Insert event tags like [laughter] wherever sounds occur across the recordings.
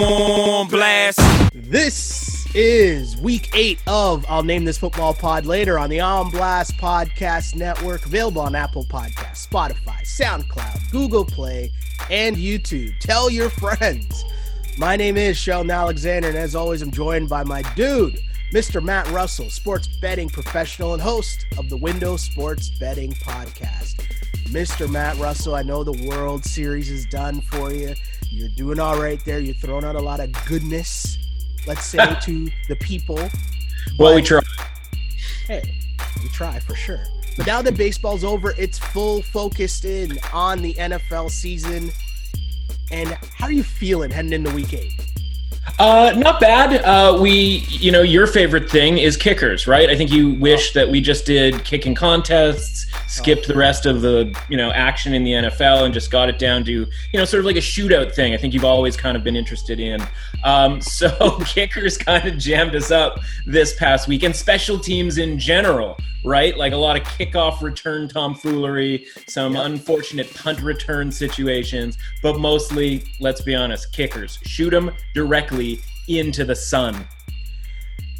on blast. This is week eight of I'll name this football pod later on the On Blast Podcast Network, available on Apple Podcasts, Spotify, SoundCloud, Google Play, and YouTube. Tell your friends. My name is Sheldon Alexander, and as always, I'm joined by my dude, Mr. Matt Russell, sports betting professional and host of the Window Sports Betting Podcast. Mr. Matt Russell, I know the World Series is done for you. You're doing all right there. You're throwing out a lot of goodness, let's say, [laughs] to the people. Well, we try. Hey, we try for sure. But now that baseball's over, it's full focused in on the NFL season. And how are you feeling heading into week eight? Uh, not bad. Uh, we, you know, your favorite thing is kickers, right? I think you wish that we just did kicking contests, skipped the rest of the, you know, action in the NFL and just got it down to, you know, sort of like a shootout thing. I think you've always kind of been interested in. Um, [laughs] so kickers kind of jammed us up this past week and special teams in general, right? Like a lot of kickoff return tomfoolery, some Yep. unfortunate punt return situations, but mostly, let's be honest, kickers. Shoot them directly into the sun.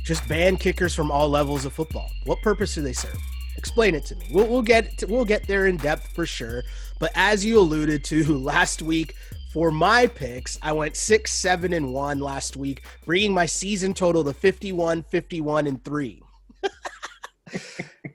Just ban kickers from all levels of football. What purpose do they serve? Explain it to me. We'll, we'll get to, we'll get there in depth for sure. But as you alluded to [laughs] last week, for my picks, I went six, seven, and one last week, bringing my season total to 51, 51, and three. [laughs]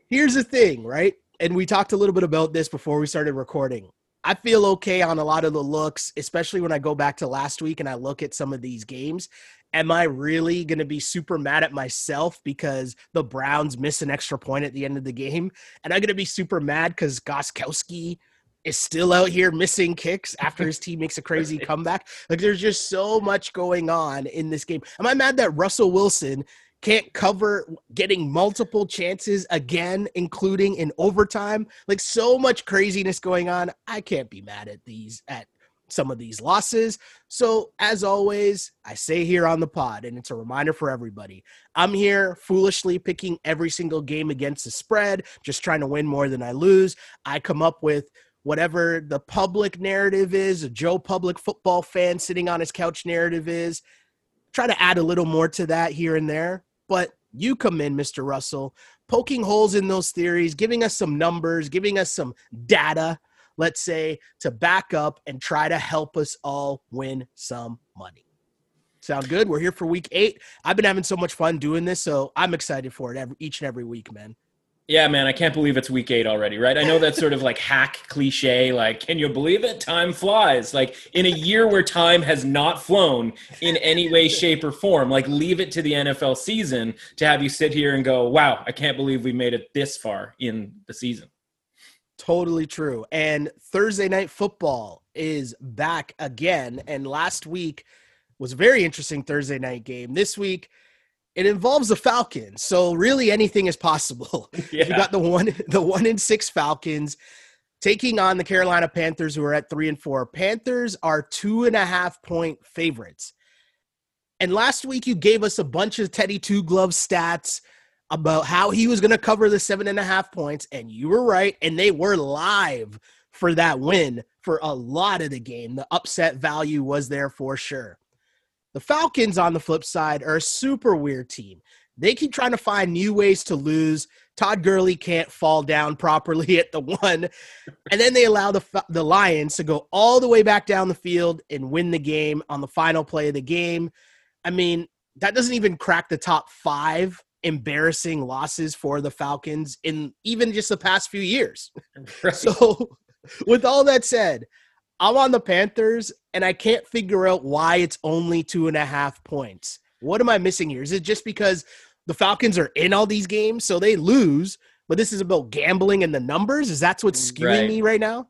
Here's the thing, right? And we talked a little bit about this before we started recording. I feel okay on a lot of the looks, especially when I go back to last week and I look at some of these games. Am I really going to be super mad at myself because the Browns miss an extra point at the end of the game? And I'm going to be super mad because Gostkowski is still out here missing kicks after his team makes a crazy [laughs] comeback? Like, there's just so much going on in this game. Am I mad that Russell Wilson can't cover getting multiple chances again, including in overtime. Like so much craziness going on. I can't be mad at these at some of these losses. So as always, I say here on the pod, and it's a reminder for everybody. I'm here foolishly picking every single game against the spread, just trying to win more than I lose. I come up with whatever the public narrative is, a Joe Public football fan sitting on his couch narrative is. Try to add a little more to that here and there but you come in, Mr. Russell, poking holes in those theories, giving us some numbers, giving us some data, let's say, to back up and try to help us all win some money. Sound good? We're here for week eight. I've been having so much fun doing this, so I'm excited for it every, each and every week, man. Yeah, man, I can't believe it's week eight already, right? I know that's sort of like hack cliche, like, can you believe it? Time flies. Like, in a year where time has not flown in any way, shape, or form, like, leave it to the NFL season to have you sit here and go, wow, I can't believe we made it this far in the season. Totally true. And Thursday night football is back again. And last week was a very interesting Thursday night game. This week, it involves the Falcons. So really anything is possible. [laughs] Yeah. You got the one the one in six Falcons taking on the Carolina Panthers, who are at three and four. Panthers are two and a half point favorites. And last week you gave us a bunch of Teddy Two Glove stats about how he was going to cover the seven and a half points, and you were right, and they were live for that win for a lot of the game. The upset value was there for sure. The Falcons, on the flip side, are a super weird team. They keep trying to find new ways to lose. Todd Gurley can't fall down [laughs] properly at the one, and then they allow the the Lions to go all the way back down the field and win the game on the final play of the game. I mean, that doesn't even crack the top five embarrassing losses for the Falcons in even just the past few years. [laughs] Right. So, with all that said, I'm on the Panthers, and I can't figure out why it's only two and a half points. What am I missing here? Is it just because the Falcons are in all these games, so they lose? But this is about gambling and the numbers. Is that what's skewing Right. me right now?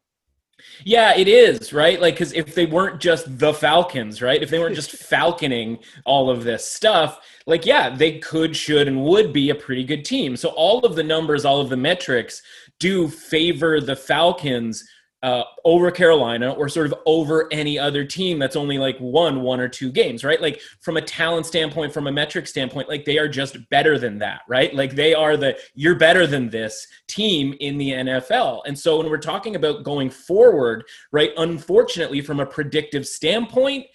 Yeah, it is, right? Like, because if they weren't just the Falcons, right? If they weren't just [laughs] falconing all of this stuff, like, yeah, they could, should, and would be a pretty good team. So, all of the numbers, all of the metrics do favor the Falcons uh, over Carolina or sort of over any other team that's only like won one or two games, right? Like from a talent standpoint, from a metric standpoint, like they are just better than that, right? Like they are the you're better than this team in the NFL. And so when we're talking about going forward, right, unfortunately, from a predictive standpoint,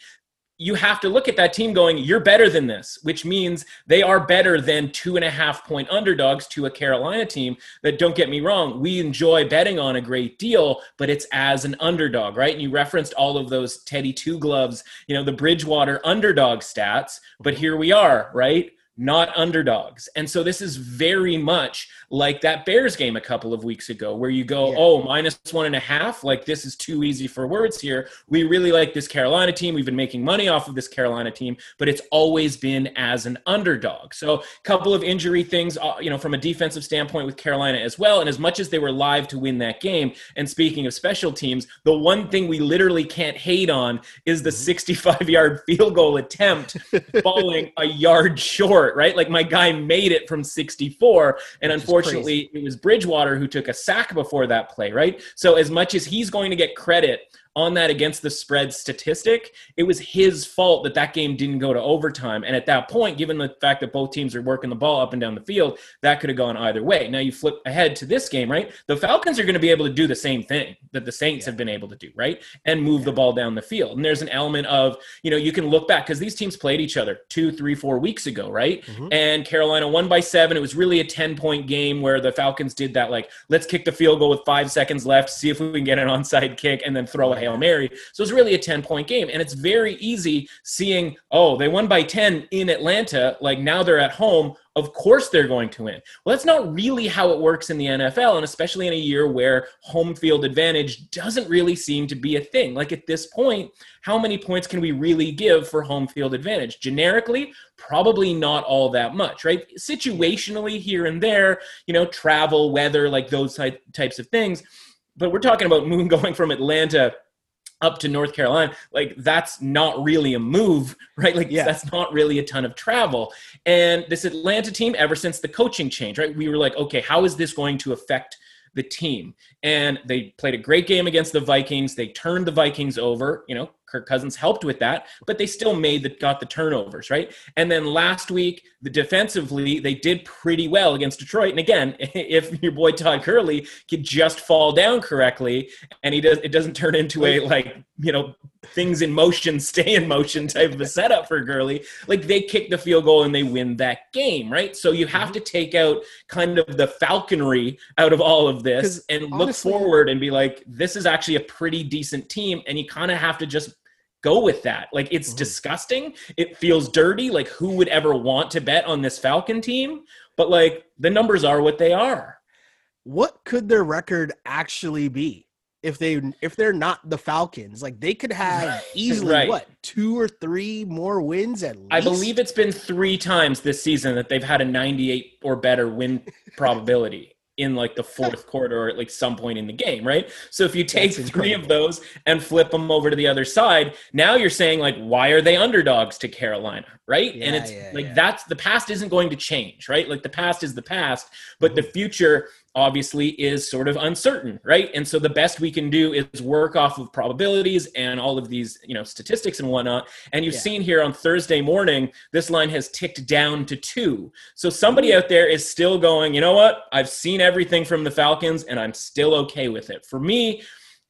you have to look at that team going, you're better than this, which means they are better than two and a half point underdogs to a Carolina team that don't get me wrong, we enjoy betting on a great deal, but it's as an underdog, right? And you referenced all of those Teddy Two Gloves, you know, the Bridgewater underdog stats, but here we are, right? Not underdogs. And so this is very much like that Bears game a couple of weeks ago, where you go, yeah. oh, minus one and a half. Like this is too easy for words here. We really like this Carolina team. We've been making money off of this Carolina team, but it's always been as an underdog. So a couple of injury things, uh, you know, from a defensive standpoint with Carolina as well. And as much as they were live to win that game, and speaking of special teams, the one thing we literally can't hate on is the mm-hmm. 65 yard field goal attempt [laughs] falling a yard short short, right? Like my guy made it from 64, and Which unfortunately, it was Bridgewater who took a sack before that play, right? So as much as he's going to get credit on that against the spread statistic, it was his fault that that game didn't go to overtime. And at that point, given the fact that both teams are working the ball up and down the field, that could have gone either way. Now you flip ahead to this game, right? The Falcons are going to be able to do the same thing that the Saints yeah. have been able to do, right? And move yeah. the ball down the field. And there's an element of, you know, you can look back because these teams played each other two, three, four weeks ago, right? Mm-hmm. And Carolina won by seven. It was really a 10 point game where the Falcons did that, like, let's kick the field goal with five seconds left, see if we can get an onside kick, and then throw a Hail Mary. So it's really a 10 point game. And it's very easy seeing, oh, they won by 10 in Atlanta. Like now they're at home. Of course they're going to win. Well, that's not really how it works in the NFL. And especially in a year where home field advantage doesn't really seem to be a thing. Like at this point, how many points can we really give for home field advantage? Generically, probably not all that much, right? Situationally, here and there, you know, travel, weather, like those types of things. But we're talking about Moon [laughs] going from Atlanta up to North Carolina, like that's not really a move, [laughs] right? Like yeah. that's not really a ton of travel. And this Atlanta team, ever since the coaching change, right? We were like, okay, how is this going to affect the team? And they played a great game against the Vikings. They turned the Vikings over. You know, Kirk Cousins helped with that, but they still made the got the turnovers, right? And then last week, the defensively, they did pretty well against Detroit. And again, [laughs] if your boy Todd Gurley could just fall down correctly and he does it doesn't turn into a like, you know, things in motion [laughs] stay in motion type of a setup for Gurley, like they kick the field goal and they win that game, right? So you have mm-hmm. to take out kind of the falconry out of all of this and look honestly, forward and be like, this is actually a pretty decent team. And you kind of have to just go with that. Like it's mm-hmm. disgusting. It feels dirty. Like who would ever want to bet on this Falcon team? But like the numbers are what they are. What could their record actually be? If they if they're not the Falcons, like they could have [laughs] easily right. what two or three more wins at least. I believe it's been three times this season that they've had a 98 or better win [laughs] probability in like the fourth quarter or at like some point in the game, right? So if you take three of those and flip them over to the other side, now you're saying like, why are they underdogs to Carolina, right? Yeah, and it's yeah, like yeah. that's the past isn't going to change, right? Like the past is the past, but the mm-hmm. future obviously is sort of uncertain, right? And so the best we can do is work off of probabilities and all of these, you know, statistics and whatnot. And you've yeah. seen here on Thursday morning, this line has ticked down to two. So somebody out there is still going, you know what? I've seen everything from the Falcons and I'm still okay with it. For me,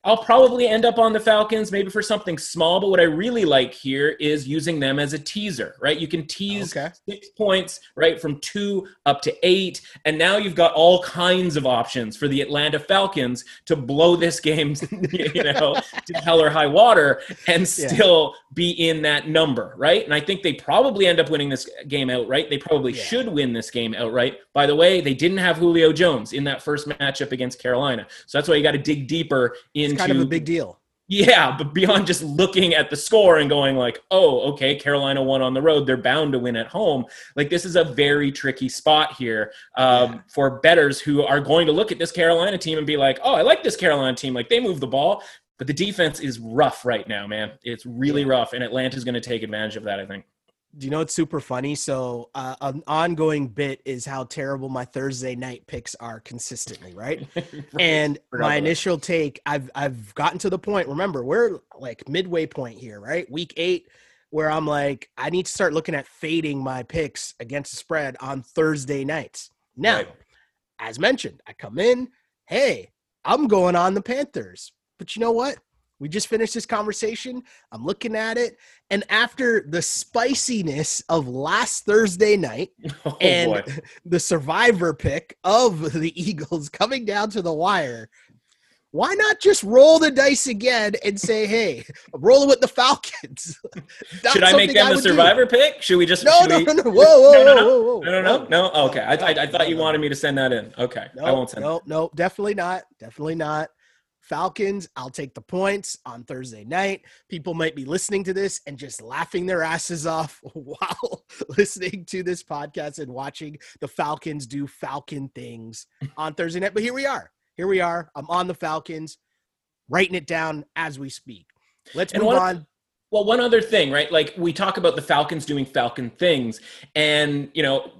I'll probably end up on the Falcons, maybe for something small. But what I really like here is using them as a teaser, right? You can tease okay. six points, right, from two up to eight. And now you've got all kinds of options for the Atlanta Falcons to blow this game, [laughs] you know, to hell or high water and still yeah. be in that number, right? And I think they probably end up winning this game outright. They probably yeah. should win this game outright. By the way, they didn't have Julio Jones in that first matchup against Carolina. So that's why you got to dig deeper in into kind of a big deal. Yeah, but beyond just looking at the score and going like, "Oh, okay, Carolina won on the road; they're bound to win at home." Like this is a very tricky spot here um, yeah. for bettors who are going to look at this Carolina team and be like, "Oh, I like this Carolina team. Like they move the ball, but the defense is rough right now, man. It's really rough, and Atlanta's going to take advantage of that. I think." Do you know it's super funny? So, uh, an ongoing bit is how terrible my Thursday night picks are consistently, right? [laughs] right. And my initial take, I've I've gotten to the point. Remember, we're like midway point here, right? Week eight, where I'm like, I need to start looking at fading my picks against the spread on Thursday nights. Now, right. as mentioned, I come in, hey, I'm going on the Panthers, but you know what? We just finished this conversation. I'm looking at it. And after the spiciness of last Thursday night [laughs] Oh, and boy. the survivor pick of the [laughs] Eagles coming down to the wire, why not just roll the dice again and say, hey, I'm rolling with the Falcons? [laughs] Should I make them the would do. survivor pick? Should we just No, no, we- no, no. Whoa, whoa, No, no, whoa, no. whoa, whoa. No, no, no, no. Oh, okay, I, I, I thought you no, wanted me to send that in. Okay, no, I won't send. It. No, no, definitely not. Definitely not. Falcons, I'll take the points on Thursday night. People might be listening to this and just laughing their asses off [laughs] while listening to this podcast and watching the Falcons do Falcon things on Thursday night. But here we are. Here we are. I'm on the Falcons, writing it down as we speak. Let's And move on. Well, one other thing, right? Like we talk about the Falcons doing Falcon things, and you know,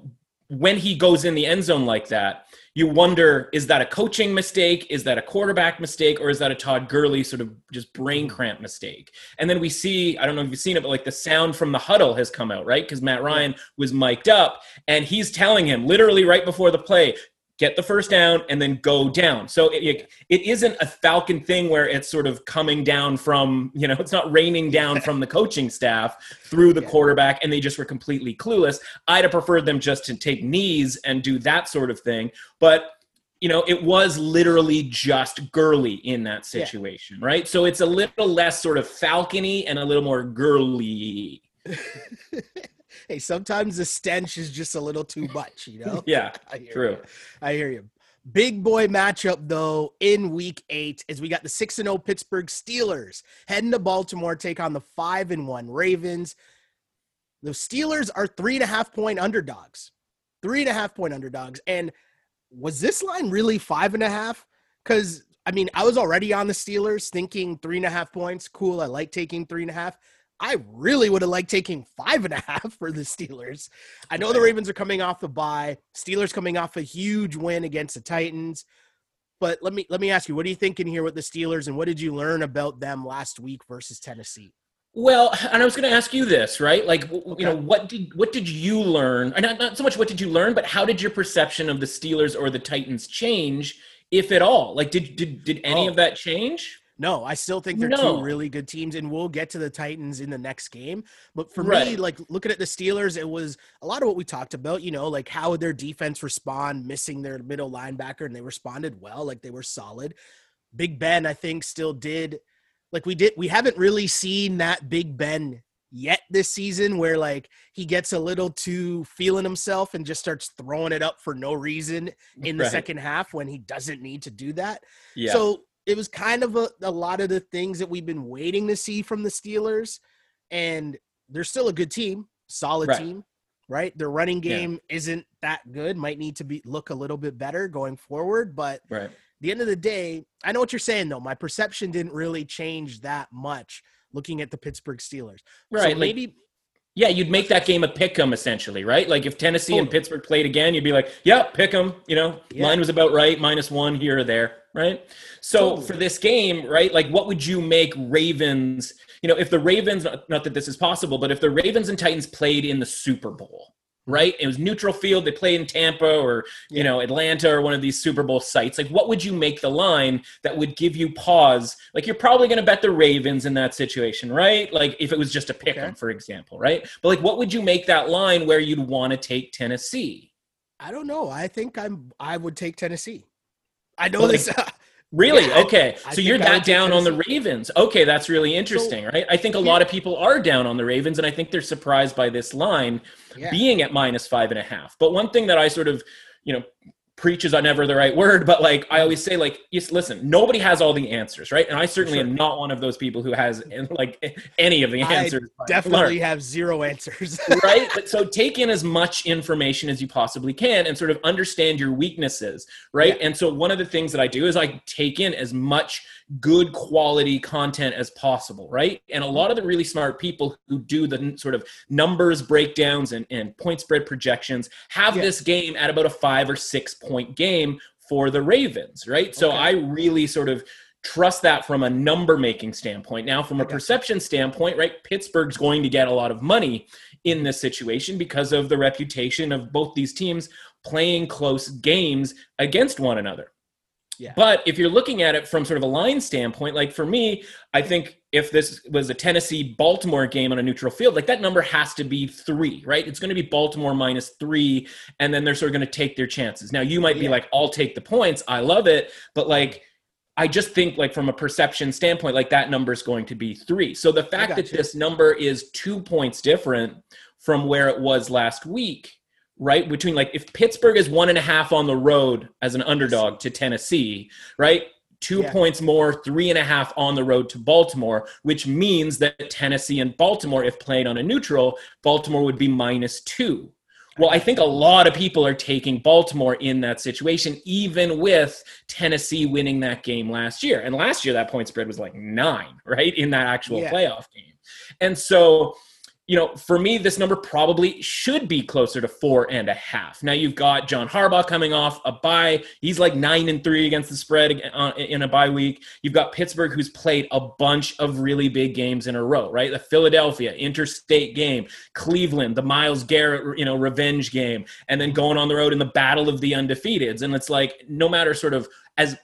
when he goes in the end zone like that, you wonder: is that a coaching mistake? Is that a quarterback mistake? Or is that a Todd Gurley sort of just brain cramp mistake? And then we see—I don't know if you've seen it, but like the sound from the huddle has come out, right? Because Matt Ryan was mic'd up, and he's telling him literally right before the play. Get the first down and then go down. So it, it, isn't a Falcon thing where it's sort of coming down from, you know, [laughs] it's not raining down from the coaching staff through the Yeah. quarterback and they just were completely clueless. I'd have preferred them just to take knees and do that sort of thing. But you know, it was literally just Gurley in that Yeah. situation, right? So it's a little less sort of falcony and a little more girly. [laughs] hey, sometimes the stench is just a little too much, you know? [laughs] Yeah, [laughs] I hear true. you. I hear you. Big boy matchup though in week eight is we got the six and zero Pittsburgh Steelers heading to Baltimore take on the five and one Ravens. The Steelers are three and a half point underdogs, three and a half point underdogs. And was this line really five and a half? Because I mean, I was already on the Steelers thinking three and a half points. Cool. I like taking three and a half. I really would have liked taking five and a [laughs] half for the Steelers. I know the Ravens are coming off the bye. Steelers coming off a huge win against the Titans. But let me let me ask you, what are you thinking here with the Steelers, and what did you learn about them last week versus Tennessee? Well, and I was going to ask you this, right? Like, w- you know, what did what did you learn? and Not not so much what did you learn, but how did your perception of the Steelers or the Titans change, if at all? Like, did did did any Oh. of that change? No, I still think they're No. two really good teams, and we'll get to the Titans in the next game. But for me, like looking at the Steelers, it was a lot of what we talked about. You know, like how would their defense respond, missing their middle linebacker, and they responded well. Like they were solid. Big Ben, I think, still did. Like we did, we haven't really seen that Big Ben yet this season, where like he gets a little too feeling himself and just starts throwing it up for no reason in the Right. second half when he doesn't need to do that. Yeah. So it was kind of a, a lot of the things that we've been waiting to see from the Steelers. And they're still a good team, solid Right. team, right? Their running Yeah. game isn't that good, might need to be look a little bit better going forward. But right. at the end of the day, I know what you're saying though. My perception didn't really change that much looking at the Pittsburgh Steelers. Right. So like, maybe yeah, you'd make that game a pick 'em essentially, right? Like if Tennessee and Pittsburgh played again, you'd be like, "Yep, "Yeah, pick 'em." You know, Yeah. line was about right, minus one here or there, right? So Totally. for this game, right? Like, what would you make Ravens? You know, if the Ravens, not that this is possible, but if the Ravens and Titans played in the Super Bowl, hmm. right? It was neutral field. They play in Tampa or you know Atlanta or one of these Super Bowl sites. Like, what would you make the line that would give you pause? Like, you're probably going to bet the Ravens in that situation, right? Like, if it was just a pick Okay. for example, right? But like, what would you make that line where you'd want to take Tennessee? I don't know. I think I'm I would take Tennessee. I know this. [laughs] Really? Yeah, okay. I so think you're that down on the Ravens. Okay, that's really interesting, right? I think a lot of people are down on the Ravens, and I think they're surprised by this line yeah. being at minus five and a half. But one thing that I sort of, you know, preach is never the right word, but like I always say, like, yes, listen, nobody has all the answers, right? And I certainly Sure. am not one of those people who has like [laughs] any of the answers. by Definitely have zero answers. [laughs] right? But so take in as much information as you possibly can and sort of understand your weaknesses, right? Yeah. And so one of the things that I do is I take in as much good quality content as possible, right? And a lot of the really smart people who do the sort of numbers breakdowns and, and point spread projections have Yeah. this game at about a five or six point game for the Ravens, right? So Okay. I really sort of trust that from a number making standpoint. Now, from a Okay. perception standpoint, right, Pittsburgh's going to get a lot of money in this situation because of the reputation of both these teams playing close games against one another. Yeah. But if you're looking at it from sort of a line standpoint, like for me, I think if this was a Tennessee Baltimore game on a neutral field, like that number has to be three, right? It's going to be Baltimore minus three, and then they're sort of going to take their chances. Now, you might be like, I'll take the points. I love it. But like, I just think like from a perception standpoint, like that number is going to be three. So the fact that gotcha. this number is two points different from where it was last week, right? Between like if Pittsburgh is one and a half on the road as an underdog to Tennessee, right? Two Yeah. points more, three and a half on the road to Baltimore, which means that Tennessee and Baltimore, if played on a neutral, Baltimore would be minus two. Well, I think a lot of people are taking Baltimore in that situation, even with Tennessee winning that game last year. And last year, that point spread was like nine, right? In that actual Yeah. playoff game. And so, you know, for me, this number probably should be closer to four and a half. Now you've got John Harbaugh coming off a bye. He's like nine and three against the spread uh, in a bye week. You've got Pittsburgh, who's played a bunch of really big games in a row, right? The Philadelphia interstate game, Cleveland, the Myles Garrett, you know, revenge game, and then going on the road in the battle of the undefeateds. And it's like no matter sort of as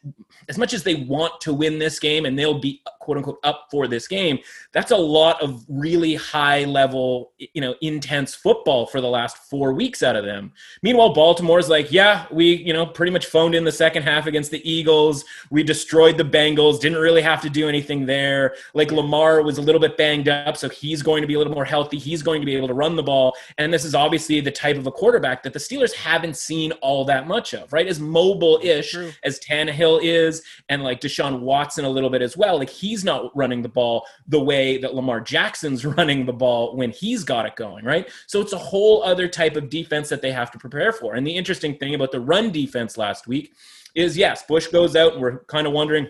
as much as they want to win this game and they'll be quote unquote up for this game that's a lot of really high level you know intense football for the last four weeks out of them. Meanwhile baltimore's like yeah we you know pretty much phoned in the second half against the eagles. We destroyed the bengals. Didn't really have to do anything there. Like lamar was a little bit banged up so he's going to be a little more healthy. He's going to be able to run the ball. And this is obviously the type of a quarterback that the steelers haven't seen all that much of right? As mobile-ish as as Tannehill is, and like Deshaun Watson a little bit as well. Like he's not running the ball the way that Lamar Jackson's [laughs] running the ball when he's got it going, right? So it's a whole other type of defense that they have to prepare for. And the interesting thing about the run defense last week is yes, Bush goes out, and we're kind of wondering.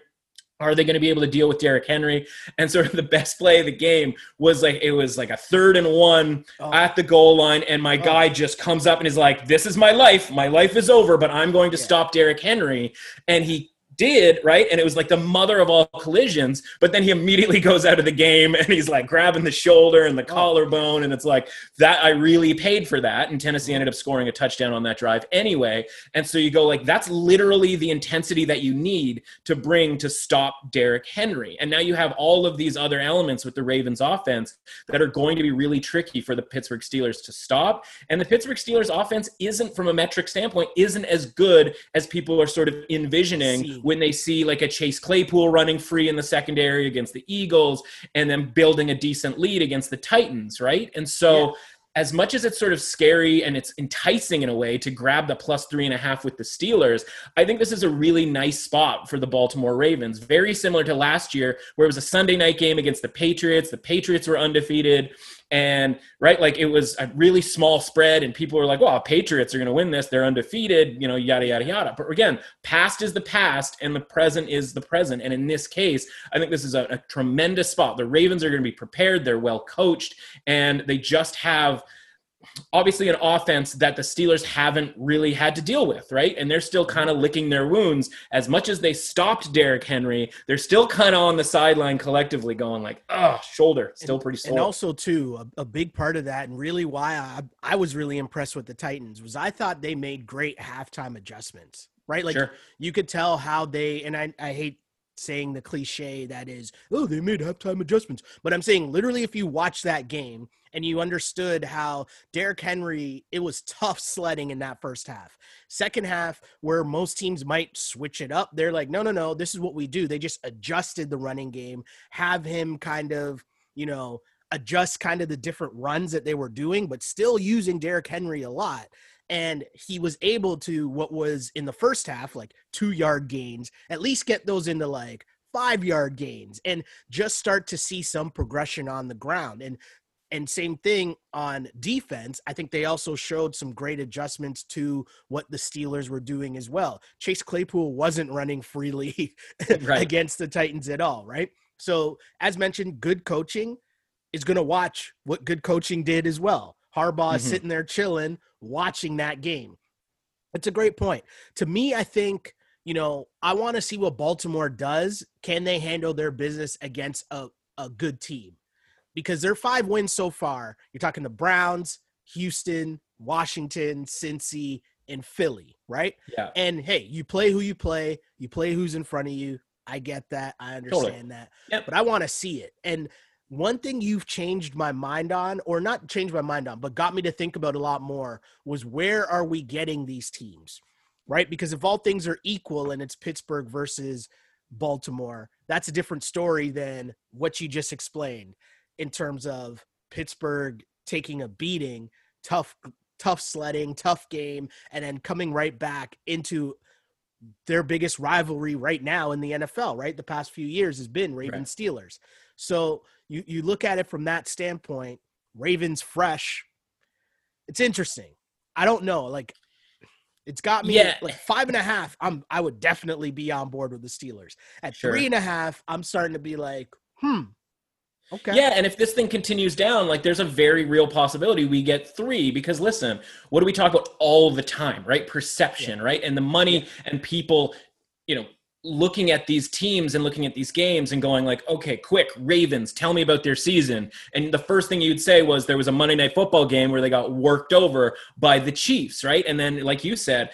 Are they going to be able to deal with Derrick Henry? And sort of the best play of the game was like it was like a third and one Oh. at the goal line, and my Oh. guy just comes up and is like, "This is my life. My life is over, but I'm going to Yeah. stop Derrick Henry." And he did right, and it was like the mother of all collisions. But then he immediately [laughs] goes out of the game, and he's like grabbing the shoulder and the Oh. collarbone, and it's like that. I really paid for that, and Tennessee ended up scoring a touchdown on that drive anyway. And so you go like, that's literally the intensity that you need to bring to stop Derrick Henry. And now you have all of these other elements with the Ravens offense that are going to be really tricky for the Pittsburgh Steelers to stop. And the Pittsburgh Steelers offense isn't, from a metric standpoint, isn't as good as people are sort of envisioning. When they see like a Chase Claypool running free in the secondary against the Eagles and then building a decent lead against the Titans, right? And so. Yeah. As much as it's sort of scary and it's enticing in a way to grab the plus three and a half with the Steelers, I think this is a really nice spot for the Baltimore Ravens. Very similar to last year, where it was a Sunday night game against the Patriots. The Patriots were undefeated. And right, like it was a really small spread, and people were like, well, Patriots are going to win this. They're undefeated, you know, yada, yada, yada. But again, past is the past, and the present is the present. And in this case, I think this is a, a tremendous spot. The Ravens are going to be prepared, they're well coached, and they just have obviously an offense that the Steelers haven't really had to deal with, right? And they're still kind of mm-hmm. licking their wounds. As much as they stopped Derrick Henry, they're still kind of on the sideline collectively going like, oh, shoulder, still pretty sore. And also, too, a, a big part of that, and really why I, I was really impressed with the Titans, was I thought they made great halftime adjustments, right? Like Sure. you could tell how they, and I, I hate saying the cliche that is, oh, they made halftime adjustments. But I'm saying literally, if you watch that game and you understood how Derrick Henry, it was tough sledding in that first half. Second half, where most teams might switch it up, they're like, no, no, no, this is what we do. They just adjusted the running game, have him kind of, you know, adjust kind of the different runs that they were doing, but still using Derrick Henry a lot. And he was able to, what was in the first half, like two yard gains, at least get those into like five yard gains and just start to see some progression on the ground. And and same thing on defense. I think they also showed some great adjustments to what the Steelers were doing as well. Chase Claypool wasn't running freely [laughs] Right. against the Titans at all, right? So, as mentioned, good coaching is going to watch what good coaching did as well. Harbaugh is Mhm. sitting there chilling, watching that game. It's a great point. To me, I think, you know, I want to see what Baltimore does. Can they handle their business against a, a good team? Because they're five wins so far. You're talking the Browns, Houston, Washington, Cincy, and Philly, right? Yeah. And hey, you play who you play, you play who's in front of you. I get that. I understand Totally. that. Yep. But I want to see it. And one thing you've changed my mind on, or not changed my mind on, but got me to think about a lot more was where are we getting these teams? Right? Because if all things are equal and it's Pittsburgh versus Baltimore, that's a different story than what you just explained in terms of Pittsburgh taking a beating, tough tough sledding, tough game, and then coming right back into their biggest rivalry right now in the NFL, right? The past few years has been Ravens Steelers. So you you look at it from that standpoint, Ravens fresh. It's interesting. I don't know. Like it's got me Yeah. like five and a half. I'm I would definitely be on board with the Steelers. At Sure. three and a half, I'm starting to be like, hmm. Okay. Yeah, and if this thing continues down, like there's a very real possibility we get three. Because listen, what do we talk about all the time, right? Perception, right? And the money and people, you know, looking at these teams and looking at these games and going like, okay, quick, Ravens, tell me about their season. And the first thing you'd say was there was a Monday night football game where they got worked over by the Chiefs, right? And then, like you said,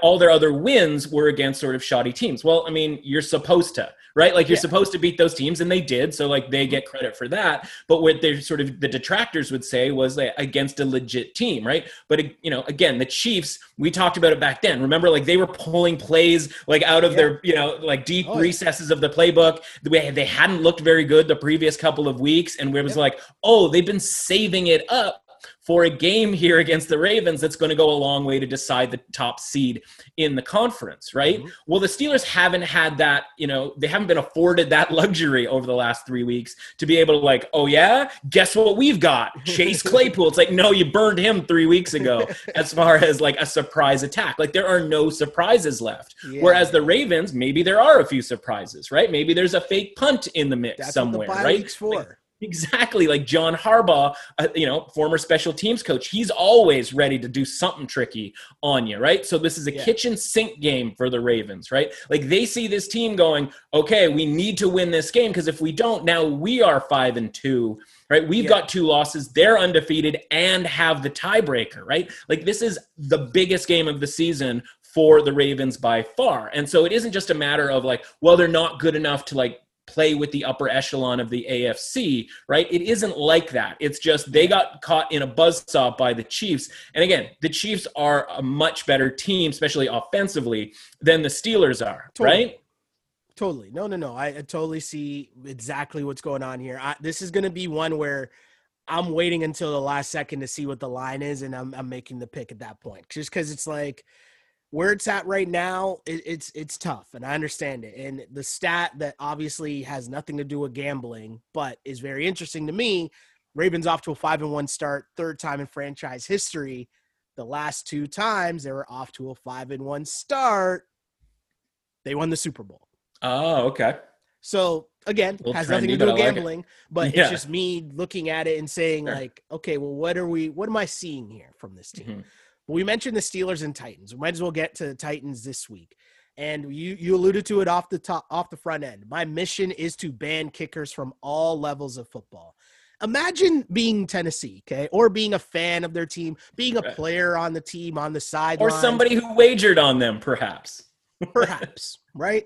all their other wins were against sort of shoddy teams. Well, I mean, you're supposed to, right? Like you're Yeah. supposed to beat those teams, and they did. So like they mm-hmm. get credit for that. But what they sort of the detractors would say was like, against a legit team, right? But you know, again, the Chiefs, we talked about it back then. Remember, like they were pulling plays like out of Yeah. their you know like deep Oh, yeah. recesses of the playbook. The way they hadn't looked very good the previous couple of weeks, and it was like, oh, they've been saving it up for a game here against the Ravens that's going to go a long way to decide the top seed in the conference, right? Mhm. Well, the Steelers haven't had that, you know, they haven't been afforded that [laughs] luxury over the last three weeks to be able to, like, oh, yeah, guess what we've got? Chase [laughs] Claypool. It's like, no, you burned him three weeks ago [laughs] as far as like a surprise attack. Like, there are no surprises left. Yeah. Whereas the Ravens, maybe there are a few surprises, right? Maybe there's a fake punt in the mix that's somewhere, the right? week's for. Exactly, like John Harbaugh, uh, you know, former special teams coach. He's always ready to do something tricky on you, right? So this is a Yeah. kitchen sink game for the Ravens, right? Like they see this team going, okay, we need to win this game because if we don't, now we are five and two, right? We've Yeah. got two losses. They're undefeated and have the tiebreaker, right? Like this is the biggest game of the season for the Ravens by far. And so it isn't just a matter of like, well, they're not good enough to like play with the upper echelon of the AFC, right? It isn't like that. It's just they got caught in a buzzsaw by the Chiefs. And again, the Chiefs are a much better team, especially offensively, than the Steelers are, Totally. right? Totally. No, no, no. I, I totally see exactly what's going on here. I, this is going to be one where I'm waiting until the last second to see what the line is, and I'm, I'm making the pick at that point. Just because it's like where it's at right now, it, it's it's tough, and I understand it. And the stat that obviously has nothing to do with gambling, but is very interesting to me. Ravens off to a five and one start, third time in franchise history. The last two times they were off to a five and one start, they won the Super Bowl. Oh, okay. So again, has nothing to do with I like it. gambling, but Yeah. it's just me looking at it and saying Sure. like, okay, well, what are we? What am I seeing here from this team? Mhm. But we mentioned the Steelers and Titans. We might as well get to the Titans this week. And you you alluded to it off the top off the front end. My mission is to ban kickers from all levels of football. Imagine being Tennessee, okay, or being a fan of their team, being a player on the team on the side, Or somebody who wagered on them, perhaps. [laughs] perhaps, right?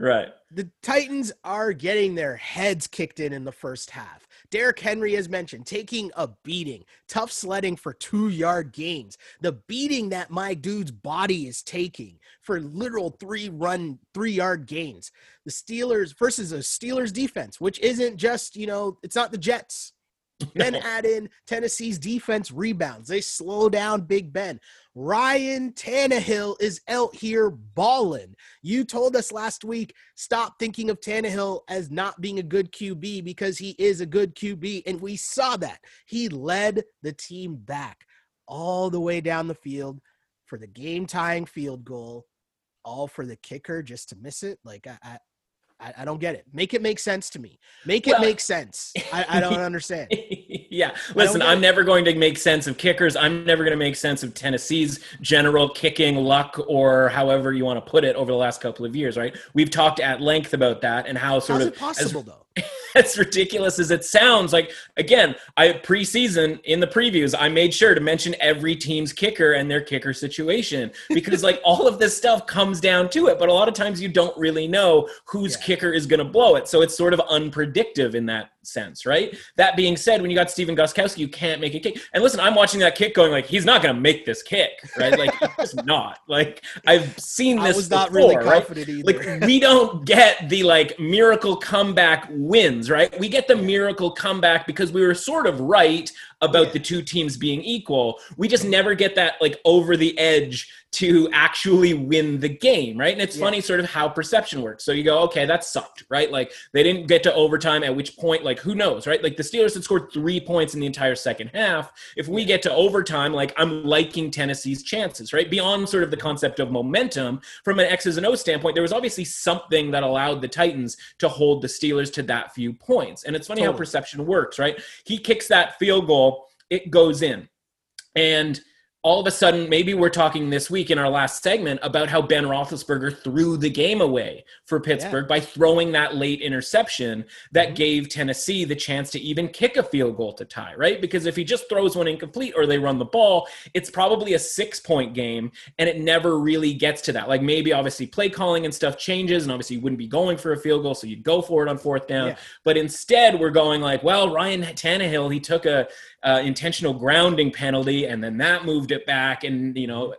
Right. the Titans are getting their heads kicked in in the first half. Derrick Henry, as mentioned, taking a beating, tough sledding for two yard gains. The beating that my dude's body is taking for literal three run, three yard gains. The Steelers versus a Steelers defense, which isn't just, you know, it's not the Jets. Then add in Tennessee's defense rebounds. They slow down Big Ben. Ryan Tannehill is out here balling. You told us last week stop thinking of Tannehill as not being a good QB because he is a good QB, and we saw that. He led the team back all the way down the field for the game tying field goal, all for the kicker just to miss it. Like I, I, I- I don't get it. Make it make sense to me. Make it Well- make sense. I, I don't [laughs] understand. [laughs] yeah. Listen, I'm never going to make sense of kickers. I'm never going to make sense of Tennessee's general kicking luck or however you want to put it over the last couple of years, right? We've talked at length about that and how sort How's of it possible though? [laughs] as ridiculous as it sounds like again i preseason in the previews i made sure to mention every team's kicker and their kicker situation [laughs] because like all of this stuff comes down to it but a lot of times you don't really know whose yeah. kicker is going to blow it so it's sort of unpredictable in that sense right that being said when you got stephen gostkowski you can't make a kick and listen i'm watching that kick going like he's not going to make this kick right like he's [laughs] not like i've seen this I was before, not really confident right? either. like we don't get the like miracle comeback wins right? We get the miracle comeback because we were sort of right about yeah. the two teams being equal. We just never get that like over the edge to actually win the game, right? And it's yeah. funny sort of how perception works. So you go, okay, that sucked, right? Like they didn't get to overtime, at which point, like who knows, right? Like the Steelers had scored three points in the entire second half. If we get to overtime, like I'm liking Tennessee's chances, right? Beyond sort of the concept of momentum, from an X's and O standpoint, there was obviously something that allowed the Titans to hold the Steelers to that few points. And it's funny totally. how perception works, right? He kicks that field goal, it goes in. And all of a sudden, maybe we're talking this week in our last segment about how Ben Roethlisberger threw the game away for Pittsburgh yeah. by throwing that late interception that mm-hmm. gave Tennessee the chance to even kick a field goal to tie, right? Because if he just throws one incomplete or they run the ball, it's probably a six point game and it never really gets to that. Like maybe obviously play calling and stuff changes and obviously you wouldn't be going for a field goal, so you'd go for it on fourth down. Yeah. But instead, we're going like, well, Ryan Tannehill, he took a uh, intentional grounding penalty, and then that moved it back. And you know,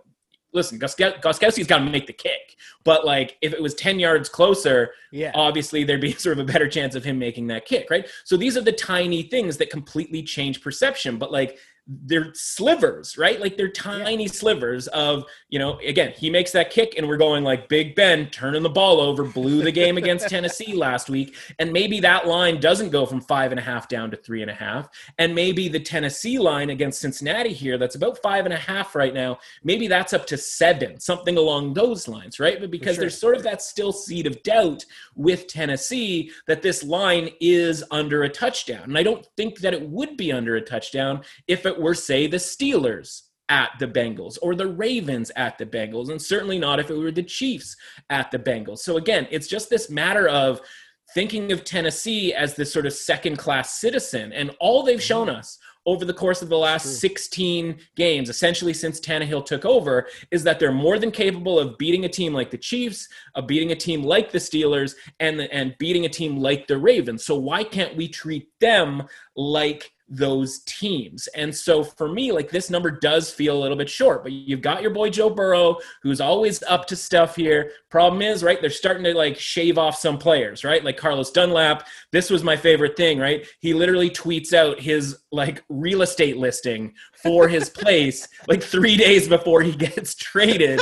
listen, Gostkowski's got to make the kick, but like if it was ten yards closer, yeah, obviously there'd be [laughs] sort of a better chance of him making that kick, right? So these are the tiny things that completely change perception. But like they're slivers, right? Like they're tiny yeah. slivers of, you know, again, he makes that kick and we're going like Big Ben turning the ball over, blew the game against [laughs] Tennessee last week. And maybe that line doesn't go from five and a half down to three and a half. And maybe the Tennessee line against Cincinnati here, that's about five and a half right now, maybe that's up to seven, something along those lines, right? But because sure. there's sort of that still seed of doubt with Tennessee that this line is under a touchdown. And I don't think that it would be under a touchdown if it were, say, the Steelers at the Bengals or the Ravens at the Bengals, and certainly not if it were the Chiefs at the Bengals. So again, it's just this matter of thinking of Tennessee as this sort of second class citizen. And all they've shown mm-hmm. us over the course of the last 16 games, essentially since Tannehill took over, is that they're more than capable of beating a team like the Chiefs, of beating a team like the Steelers, and, and beating a team like the Ravens. So why can't we treat them like those teams. And so for me, like this number does feel a little bit short, but you've got your boy Joe Burrow, who's always up to stuff here. Problem is, right, they're starting to like shave off some players, right? Like Carlos Dunlap. This was my favorite thing, right? He literally tweets out his like real estate listing for his place [laughs] like three days before he gets traded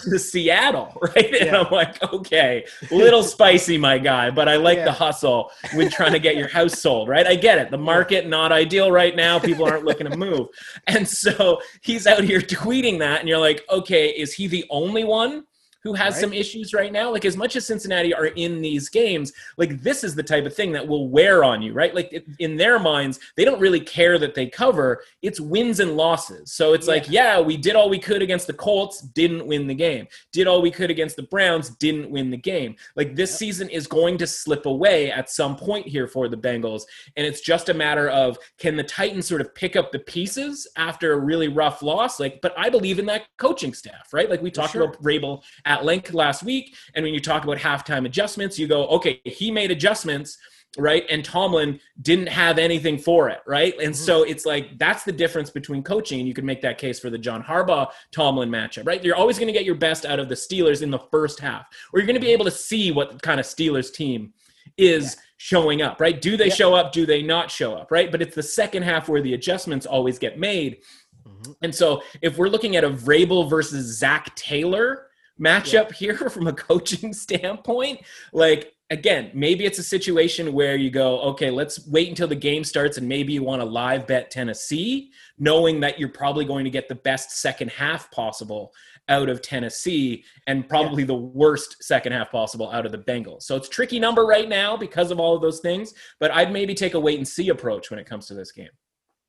to Seattle, [laughs] right? Yeah. And I'm like, okay, little spicy, my guy, but I like yeah. the hustle with trying to get your house sold, right? I get it. The market not ideal right now. People aren't looking to move. And so he's out here tweeting that, and you're like, okay, is he the only one who has right. some issues right now. Like as much as Cincinnati are in these games, like this is the type of thing that will wear on you, right? Like in their minds, they don't really care that they cover. It's wins and losses. So it's yeah. like, yeah, we did all we could against the Colts, didn't win the game. Did all we could against the Browns, didn't win the game. Like this yep. season is going to slip away at some point here for the Bengals, and it's just a matter of can the Titans sort of pick up the pieces after a really rough loss? Like, but I believe in that coaching staff, right? Like we talked sure. about Vrabel at length last week. And when you talk about halftime adjustments, you go, okay, he made adjustments right? And Tomlin didn't have anything for it, right? And mm-hmm. so it's like that's the difference between coaching, and you could make that case for the John Harbaugh Tomlin matchup, right? You're always going to get your best out of the Steelers in the first half, or you're going to be able to see what kind of Steelers team is. Yeah. Showing up, right? Do they yeah. show up? Do they not show up, right? But it's the second half where the adjustments always get made. Mm-hmm. And so, if we're looking at a Vrabel versus Zac Taylor matchup yeah. here [laughs] from a coaching [laughs] standpoint. Like, again, maybe it's a situation where you go, okay, let's wait until the game starts and maybe you want to live bet Tennessee, knowing that you're probably going to get the best second half possible out of Tennessee and probably yeah. the worst second half possible out of the Bengals. So it's tricky number right now because of all of those things, but I'd maybe take a wait and see approach when it comes to this game.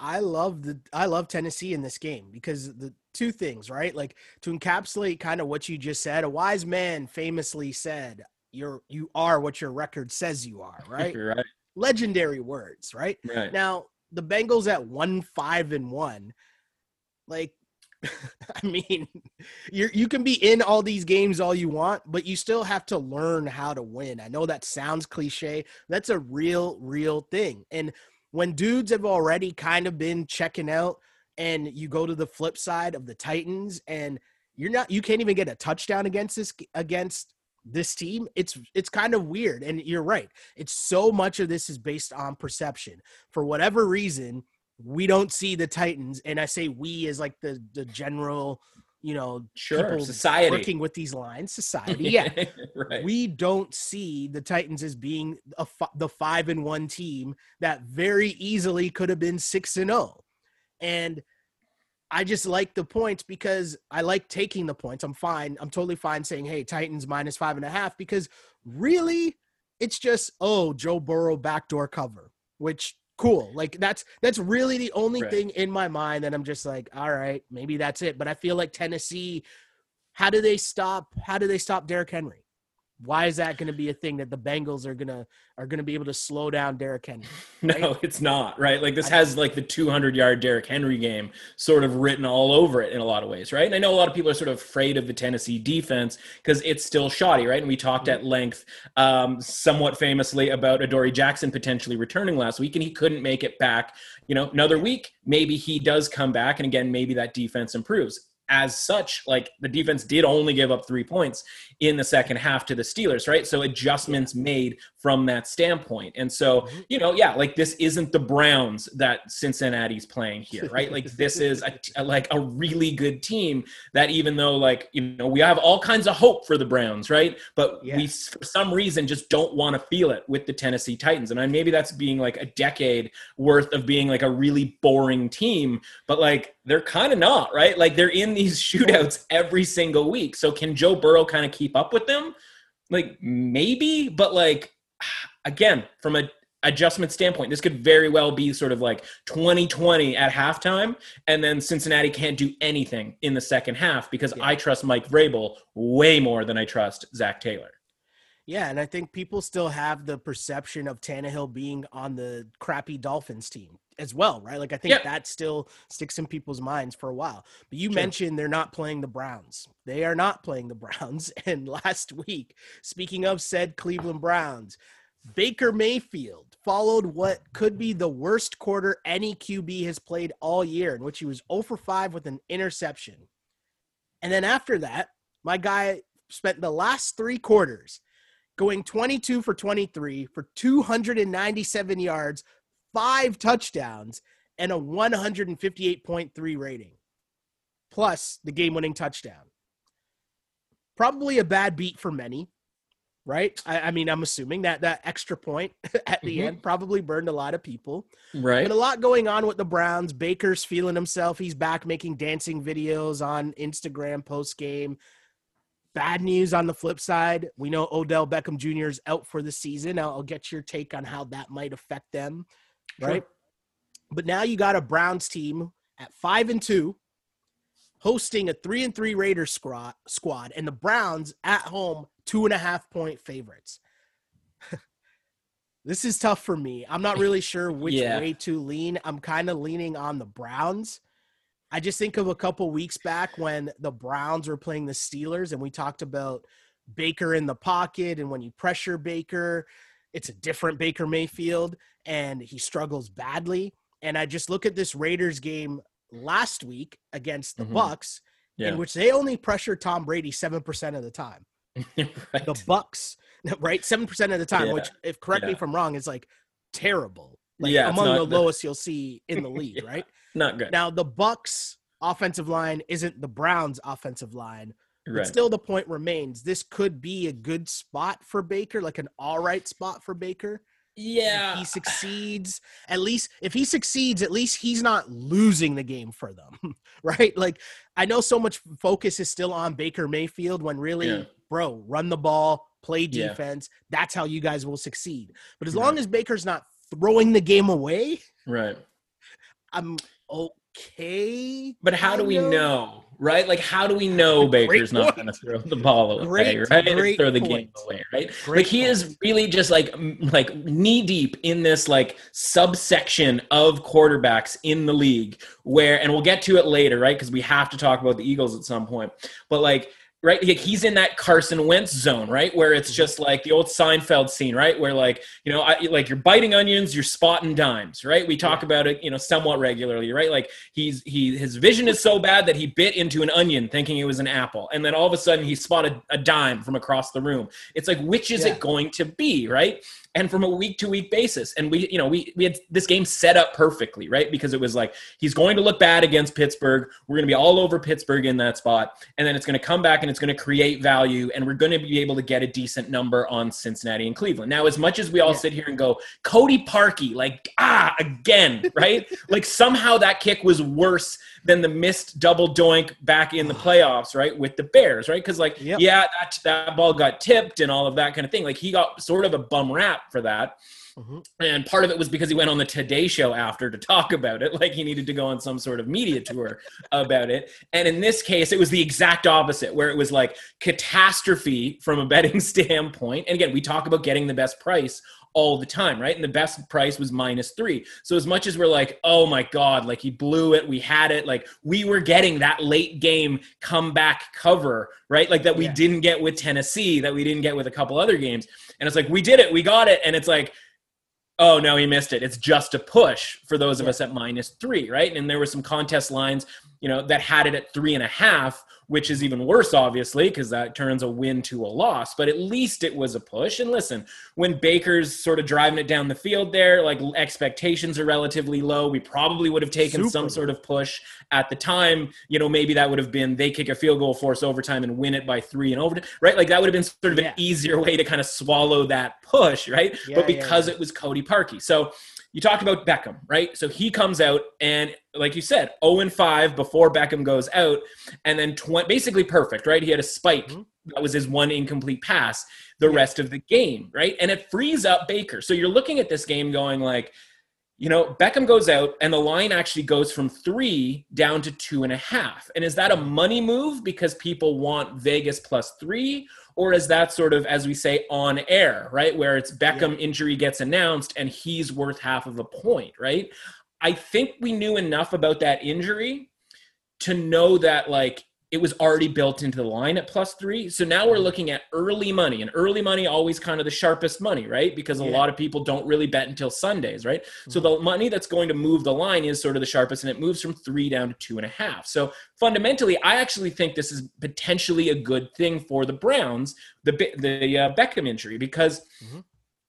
I love the I love Tennessee in this game because the two things, right? Like to encapsulate kind of what you just said, a wise man famously said, You're you are what your record says you are, [laughs] right? right. Legendary words, right? Right. Now the Bengals at one five and one, like [laughs] I mean, [laughs] you you can be in all these games all you want, but you still have to learn how to win. I know that sounds cliche. That's a real, real thing. And when dudes have already kind of been checking out, and you go to the flip side of the Titans, and you're not, you can't even get a touchdown against this against this team. It's it's kind of weird. And you're right. It's so much of this is based on perception. For whatever reason, we don't see the Titans, and I say we as like the the general, you know, sure society working with these lines, [laughs] society. Yeah, [laughs] right. We don't see the Titans as being a the five and one team that very easily could have been six and zero, oh. and I just like the points because I like taking the points. I'm fine. I'm totally fine saying, "Hey, Titans minus five and a half," because really, it's just oh, Joe Burrow backdoor cover, which cool. Like that's that's really the only right. thing in my mind that I'm just like, all right, maybe that's it. But I feel like Tennessee, how do they stop? How do they stop Derrick Henry? Why is that going to be a thing that the Bengals are gonna are gonna be able to slow down Derrick Henry? [laughs] Right? No, it's not right. Like this has like the 200 yard Derrick Henry game sort of written all over it in a lot of ways, right? And I know a lot of people are sort of afraid of the Tennessee defense because it's still shoddy, right? And we talked at length, um, somewhat famously, about Adoree Jackson potentially returning last week, and he couldn't make it back. You know, another week, maybe he does come back, and again, maybe that defense improves as such, like the defense did only give up three points in the second half to the Steelers, right? So adjustments made from that standpoint. And so, mm-hmm. you know, yeah, like this isn't the Browns that Cincinnati's playing here, right? Like this is a, a, [laughs] like a really good team that even though like, you know, we have all kinds of hope for the Browns, right? But we for some reason just don't want to feel it with the Tennessee Titans. And maybe that's being like a decade worth of being like a really boring team, but like they're kind of not, right? Like they're in these [laughs] shootouts every single week. So can Joe Burrow kind of keep up with them? Like maybe, but like [sighs] again, from a adjustment standpoint, this could very well be sort of like 2020 at halftime, and then Cincinnati can't do anything in the second half because yeah. I trust Mike Vrabel way more than I trust Zac Taylor. Yeah, and I think people still have the perception of Tannehill being on the crappy Dolphins team as well, right? Like I think yep. that still sticks in people's minds for a while. But you sure. mentioned they're not playing the Browns. They are not playing the Browns. [laughs] And last week, speaking of said Cleveland Browns, Baker Mayfield followed what could be the worst quarter any QB has played all year, in which he was 0 for 5 with an interception. And then after that, my guy spent the last three quarters going 22 for 23 for 297 yards, five touchdowns, and a 158.3 rating, plus the game winning touchdown. Probably a bad beat for many, right? I, I, mean, I'm assuming that that extra point [laughs] at the mm-hmm. end probably burned a lot of people. Right. But a lot going on with the Browns. Baker's feeling himself. He's back making dancing videos on Instagram post game. Bad news on the flip side. We know Odell Beckham Jr. is out for the season. I'll, I'll get your take on how that might affect them right? But now you got a Browns team at five and two, hosting a three and three Raiders squad, squad, and the Browns at home two and a half point favorites. [laughs] this is tough for me. I'm not really sure [laughs] which yeah. way to lean. I'm kind of leaning on the Browns. I just think of a couple weeks back when the Browns were playing the Steelers, and we talked about Baker in the pocket, and when you pressure Baker, it's a different Baker Mayfield and he struggles badly. And I just look at this Raiders game last week against the mm-hmm. Bucks, yeah. in which they only pressure Tom Brady seven percent of the time. [laughs] right. The Bucks, [laughs] right, seven percent of the time. Yeah. Which, if correct yeah. me if I'm wrong, is like terrible. Like yeah, among the lowest you'll see in the [laughs] league, right? Not good. Now the Bucks offensive line isn't the Browns offensive line, Right. But still, the point remains this could be a good spot for Baker, like an all right spot for Baker. Yeah. If he [sighs] succeeds, at least if he succeeds, at least he's not losing the game for them, [laughs] right? Like, I know so much focus is still on Baker Mayfield when really, yeah. bro, run the ball, play defense. Yeah. That's how you guys will succeed. But as right. long as Baker's not throwing the game away, right? I'm okay. But how do we know, right? Like, how do we know Great Baker's not going to throw the ball away, Great- right? Great throw the point. game away, right? Great like he point. is really just like like knee deep in this like subsection of quarterbacks in the league where and we'll get to it later right because we have to talk about the eagles at some point but like right? Like he's in that carson wentz zone right? Where Mm-hmm. it's just like the old seinfeld scene right? Where like you know I, like you're biting onions you're spotting dimes right? We talk Yeah. about it you know somewhat regularly right? Like he's he his vision is so bad that he bit into an onion thinking it was an apple and then all of a sudden he spotted a dime from across the room. It's like which is Yeah. it going to be right and from a week to week basis. And we you know we we had this game set up perfectly right? Because it was like he's going to look bad against pittsburgh. We're going to be all over pittsburgh in that spot. And then it's going to come back and it's going to create value. And we're going to be able to get a decent number on cincinnati and cleveland. Now as much as we all Yeah. sit here and go cody parkey like ah again [laughs] right? Like somehow that kick was worse than the missed double doink back in the [sighs] playoffs right with the bears right? Because like Yep. yeah that, that ball got tipped and all of that kind of thing. Like he got sort of a bum rap for that Mhm. and part of it was because he went on the Today Show after to talk about it, [laughs] like he needed to go on some sort of media tour about it. And in this case, it was the exact opposite, where it was like catastrophe from a betting [laughs] standpoint. And again, we talk about getting the best price all the time, right? And the best price was minus three. So as much as we're like, oh my God, like he blew it, we had it, like we were getting that late game comeback cover, right? Like that we Yeah. didn't get with Tennessee, that we didn't get with a couple other games. And it's like, we did it, we got it. And it's like, oh no he missed it it's just a push for those of Yeah. us at minus three right and there were some contest lines you know that had it at three and a half which is even worse obviously because that turns a win to a loss but at least it was a push and listen when baker's sort of driving it down the field there like expectations are relatively low we probably would have taken Super some sort of push at the time you know maybe that would have been they kick a field goal force overtime and win it by three and overtime right like that would have been sort of Yeah. an easier way to kind of swallow that push right Yeah, but because yeah. it was Cody Parkey. So you talked about Beckham, right? So he comes out and, like you said, 0 and 5 before Beckham goes out, and then tw- basically perfect, right? He had a spike. Mhm. That was his one incomplete pass the Yeah. rest of the game, right? And it frees up Baker. So you're looking at this game going like, you know, Beckham goes out and the line actually goes from three down to two and a half. And is that a money move because people want Vegas plus three? Or is that sort of, as we say, on air, right? Where it's Beckham injury gets announced and he's worth half of a point, right? I think we knew enough about that injury to know that, like, it was already built into the line at plus three. So now we're looking at early money, and early money always kind of the sharpest money, right? Because a Yeah. lot of people don't really bet until Sundays, right? So the money that's going to move the line is sort of the sharpest, and it moves from three down to two and a half. So fundamentally, I actually think this is potentially a good thing for the Browns, the the uh, Beckham injury, because. Mhm.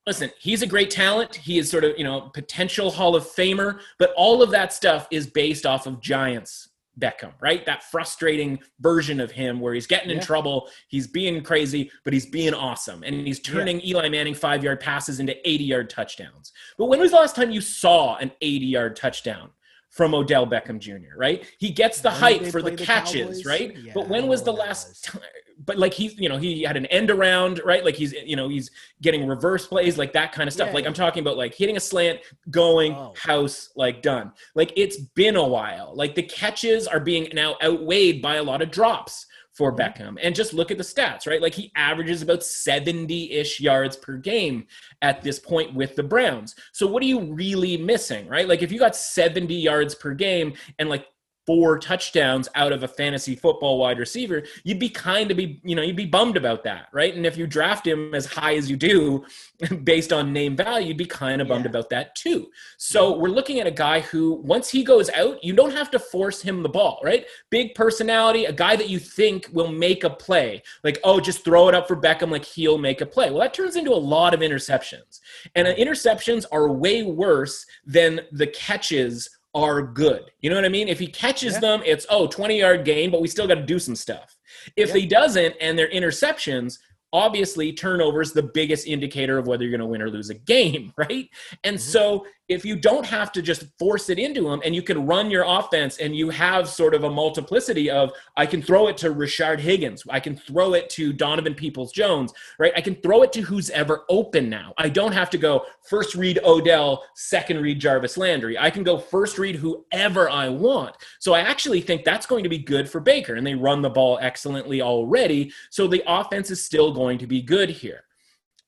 Listen, he's a great talent. He is sort of, you know, potential Hall of Famer, but all of that stuff is based off of Giants Beckham, right? That frustrating version of him where he's getting in Yeah. trouble, he's being crazy, but he's being awesome. And he's turning Eli Manning five yard passes into 80 yard touchdowns. But when was the last time you saw an 80 yard touchdown? From Odell Beckham Jr., right? He gets the When hype for the catches, right? Yeah, but when was the last time? But like he's, you know, he had an end around, right? Like he's, you know, he's getting reverse plays, like that kind of stuff. Yeah, like yeah. I'm talking about like hitting a slant, going Oh. house, like done. Like it's been a while. Like the catches are being now outweighed by a lot of drops for Mhm. Beckham. And just look at the stats, right? Like he averages about 70 ish yards per game at this point with the Browns. So what are you really missing, right? Like if you got 70 yards per game and like four touchdowns out of a fantasy football wide receiver, you'd be kind of be, you know, you'd be bummed about that, right? And if you draft him as high as you do [laughs] based on name value, you'd be kind of bummed Yeah. about that too. So we're looking at a guy who, once he goes out, you don't have to force him the ball, right? Big personality, a guy that you think will make a play. Like, oh, just throw it up for Beckham, like he'll make a play. Well, that turns into a lot of interceptions. And interceptions are way worse than the catches are good. You know what I mean? If he catches Yeah. them, it's, oh, 20 yard gain, but we still got to do some stuff. If Yeah. he doesn't and they're interceptions, obviously turnovers the biggest indicator of whether you're going to win or lose a game, [laughs] right? And Mhm. so if you don't have to just force it into him and you can run your offense and you have sort of a multiplicity of I can throw it to Rashard Higgins, I can throw it to Donovan Peoples Jones, right? I can throw it to who's ever open now. I don't have to go first read Odell, second read Jarvis Landry. I can go first read whoever I want. So I actually think that's going to be good for Baker and they run the ball excellently already. So the offense is still going to be good here.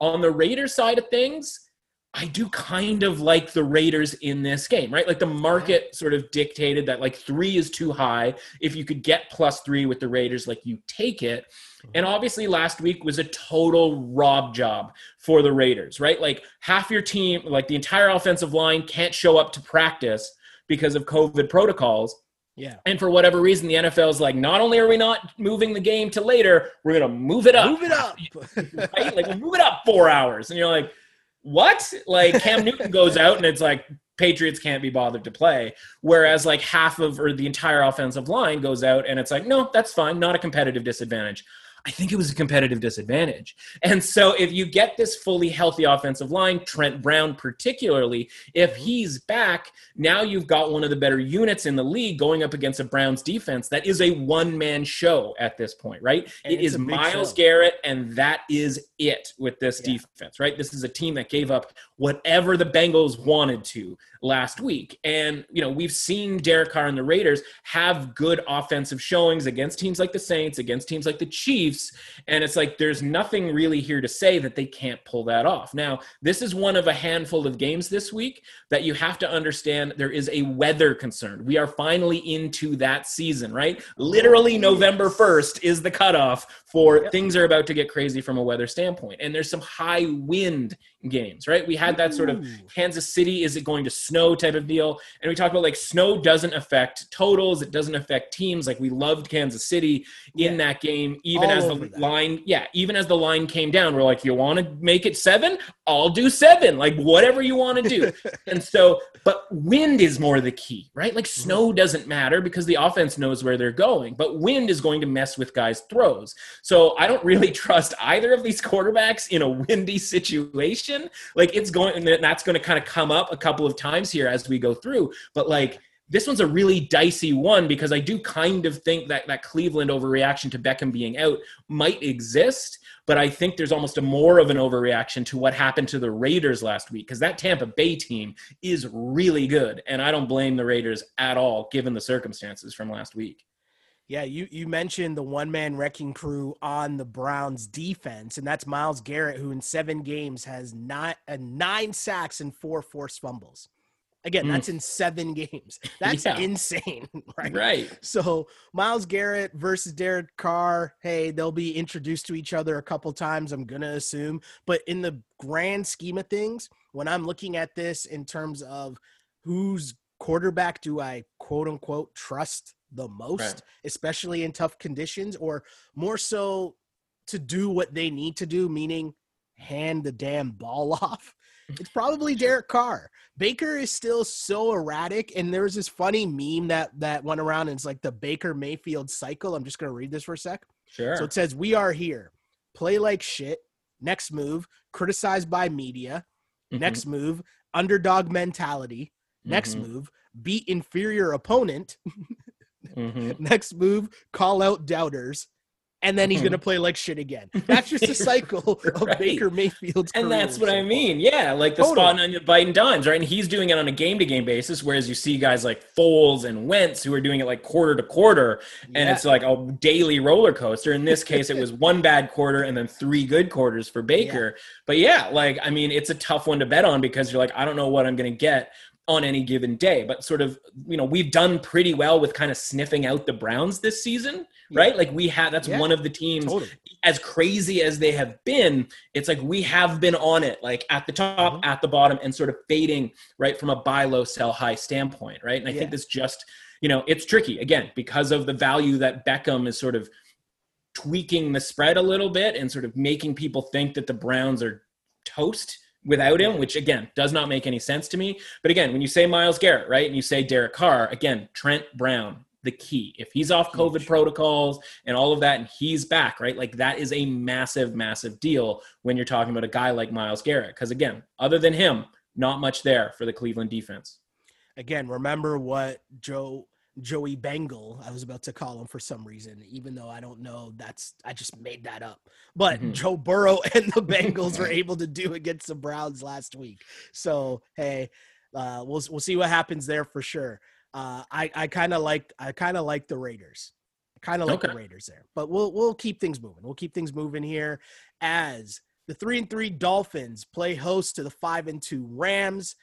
On the Raiders side of things, I do kind of like the Raiders in this game, right? Like the market sort of dictated that like three is too high. If you could get plus three with the Raiders, like you take it. Hmm. And obviously, last week was a total rob job for the Raiders, right? Like half your team, like the entire offensive line can't show up to practice because of COVID protocols. Yeah. And for whatever reason, the NFL is like, not only are we not moving the game to later, we're going to move it up. Move it up. [laughs] right? Like, we'll move it up four hours. And you're like, what? Like Cam [laughs] Newton goes out and it's like Patriots can't be bothered to play. Whereas like half of or the entire offensive line goes out and it's like, no, that's fine, not a competitive disadvantage. I think it was a competitive disadvantage. And so if you get this fully healthy offensive line, Trent Brown particularly, if mm-hmm. he's back, now you've got one of the better units in the league going up against a Browns defense that is a one-man show at this point, right? And it is Myles show. Garrett and that is it with this yeah. defense, right? This is a team that gave up whatever the Bengals wanted to last week. And, you know, we've seen Derek Carr and the Raiders have good offensive showings against teams like the Saints, against teams like the Chiefs. And it's like there's nothing really here to say that they can't pull that off. Now, this is one of a handful of games this week that you have to understand there is a weather concern. We are finally into that season, right? Literally November 1st is the cutoff for things are about to get crazy from a weather standpoint. And there's some high wind games, right? We had that sort of Kansas City, is it going to snow type of deal. And we talked about like snow doesn't affect totals, it doesn't affect teams. Like we loved Kansas City in yeah. that game, even All as the that. line, yeah, even as the line came down, we're like, you want to make it seven? I'll do seven, like whatever you want to do. [laughs] and so, but wind is more the key, right? Like mm-hmm. snow doesn't matter because the offense knows where they're going, but wind is going to mess with guys' throws. So I don't really [laughs] trust either of these quarterbacks in a windy situation. Like it's going, and that's going to kind of come up a couple of times here as we go through. But like this one's a really dicey one because I do kind of think that that Cleveland overreaction to Beckham being out might exist, but I think there's almost a more of an overreaction to what happened to the Raiders last week because that Tampa Bay team is really good, and I don't blame the Raiders at all given the circumstances from last week. Yeah, you you mentioned the one man wrecking crew on the Browns defense, and that's Myles Garrett, who in seven games has not uh, nine sacks and four forced fumbles. Again, mm. that's in seven games. [laughs] That's yeah. insane, [laughs] right? Right. So Myles Garrett versus Derek Carr. Hey, they'll be introduced to each other a couple times. I'm gonna assume, but in the grand scheme of things, when I'm looking at this in terms of whose quarterback do I quote unquote trust the most, right. especially in tough conditions, or more so to do what they need to do, meaning hand the damn ball [laughs] off. It's probably Derek Carr. Baker is still so erratic, and there was this funny meme that that went around, and it's like the Baker Mayfield cycle. I'm just gonna read this for a sec. Sure. So it says, "We are here. Play like shit. Next move, criticized by media. Mm-hmm. Next move, underdog mentality. Next mm-hmm. move, beat inferior opponent. [laughs] mm-hmm. [laughs] Next move, call out doubters and then he's going to mm-hmm. play like shit again. [laughs] That's just a cycle of [laughs] right. Baker Mayfield's And that's what I mean. Yeah, like the totally. spot on biting dimes, right? And he's doing it on a game to game basis, whereas you see guys like Foles and Wentz who are doing it like quarter to quarter, and yeah. it's like a daily roller coaster. In this case, it was one bad quarter and then three good quarters for Baker. Yeah. But yeah, like I mean, it's a tough one to bet on because you're like, I don't know what I'm going to get on any given day. But sort of, you know, we've done pretty well with kind of sniffing out the Browns this season, yeah. right? Like we have, that's yeah, one of the teams, totally. as crazy as they have been, it's like we have been on it, like at the top, mm-hmm. at the bottom, and sort of fading, right, from a buy low, sell high standpoint, right? And I yeah. think this just, you know, it's tricky again because of the value that Beckham is sort of tweaking the spread a little bit and sort of making people think that the Browns are toast without him, which again does not make any sense to me. But again, when you say Myles Garrett, right, and you say Derek Carr, again, Trent Brown, the key. If he's off COVID Huge. protocols and all of that, and he's back, right, like that is a massive, massive deal when you're talking about a guy like Myles Garrett. Because again, other than him, not much there for the Cleveland defense. Again, remember what Joe Joey Bengal, I was about to call him for some reason, even though I don't know that's I just made that up. But mm-hmm. Joe Burrow [laughs] and the Bengals were [laughs] able to do against the Browns last week. So hey, uh, we'll we'll see what happens there for sure. Uh, I I kind of like I kind of like the Raiders. Kind of like okay. the Raiders there, but we'll we'll keep things moving. We'll keep things moving here as the three and three Dolphins play host to the five and two Rams.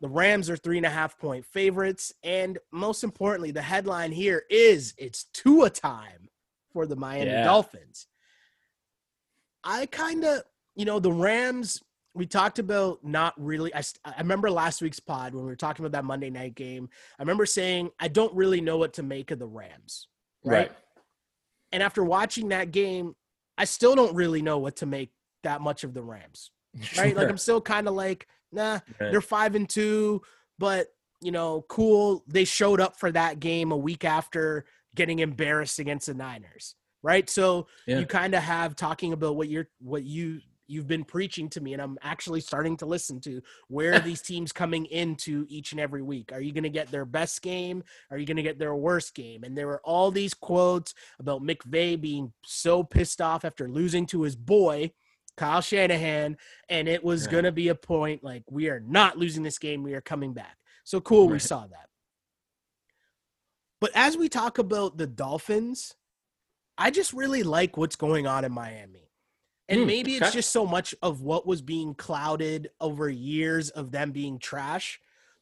The Rams are three and a half point favorites. And most importantly, the headline here is it's Tua time for the Miami yeah. Dolphins. I kind of, you know, the Rams, we talked about not really. I, I remember last week's pod when we were talking about that Monday night game. I remember saying, I don't really know what to make of the Rams. Right. right. And after watching that game, I still don't really know what to make that much of the Rams. Right. [laughs] Sure. Like I'm still kind of like, nah, right. they're five and two, but you know, cool. They showed up for that game a week after getting embarrassed against the Niners. Right. So yeah. you kind of have talking about what you're what you you've been preaching to me and I'm actually starting to listen to where are [laughs] these teams coming into each and every week? Are you going to get their best game? Are you going to get their worst game? And there were all these quotes about McVay being so pissed off after losing to his boy Kyle Shanahan, and it was going to be a point like we are not losing this game. We are coming back. So cool, right. we saw that. But as we talk about the Dolphins, I just really like what's going on in Miami. And mm, maybe it's just so much of what was being clouded over years of them being trash,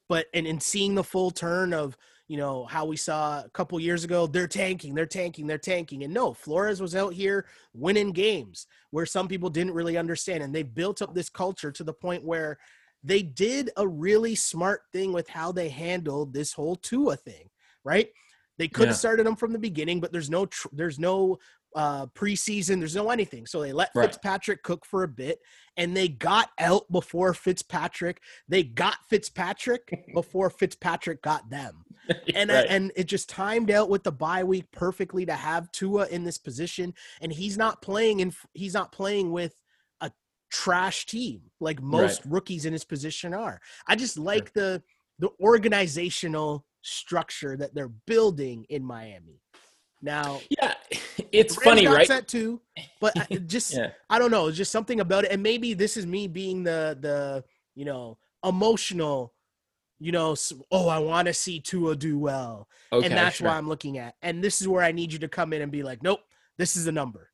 but and in seeing the full turn of you know how we saw a couple years ago they're tanking they're tanking they're tanking. And no flores was out here winning games where some people didn't really understand. And they built up this culture to the point where they did a really smart thing with how they handled this whole Tua thing right? They could have yeah. started them from the beginning but there's no tr- there's no uh, preseason. There's no anything. So they let right. Fitzpatrick cook for a bit and they got out before Fitzpatrick. They got Fitzpatrick [laughs] before Fitzpatrick got them. [laughs] And right. and it just timed out with the bye week perfectly to have Tua in this position and he's not playing in he's not playing with a trash team like most right. rookies in his position are. I just like the the organizational structure that they're building in Miami. Now, yeah, it's funny, right? Set too, but [laughs] just yeah. I don't know, just something about it, and maybe this is me being the the you know emotional, you know, oh, I want to see Tua do well, okay, and that's sure. why I'm looking at, and this is where I need you to come in and be like, nope, this is a number.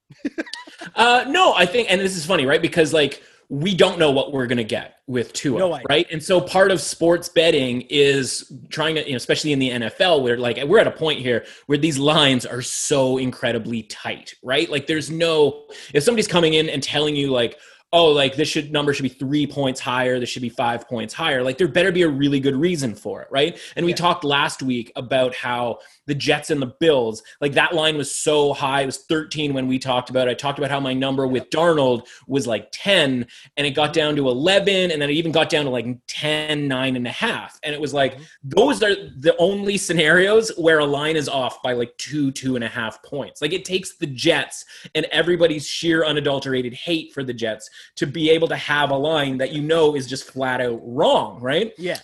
[laughs] uh, no, I think, and this is funny, right? Because like we don't know what we're going to get with Tua, no right? And so part of sports betting is trying to, you know, especially in the NFL, where like we're at a point here where these lines are so incredibly tight, right? Like there's no, if somebody's coming in and telling you like, oh, like this should number should be three points higher, this should be five points higher. Like there better be a really good reason for it, right? And we talked last week about how the Jets and the Bills, like that line was so high. It was 13 when we talked about it. I talked about how my number with Darnold was like 10 and it got down to 11 and then it even got down to like 10, nine and a half. And it was like, mm-hmm. those are the only scenarios where a line is off by like two, two and a half points. Like it takes the Jets and everybody's sheer unadulterated hate for the Jets to be able to have a line that you know is just flat out wrong, right? Yeah.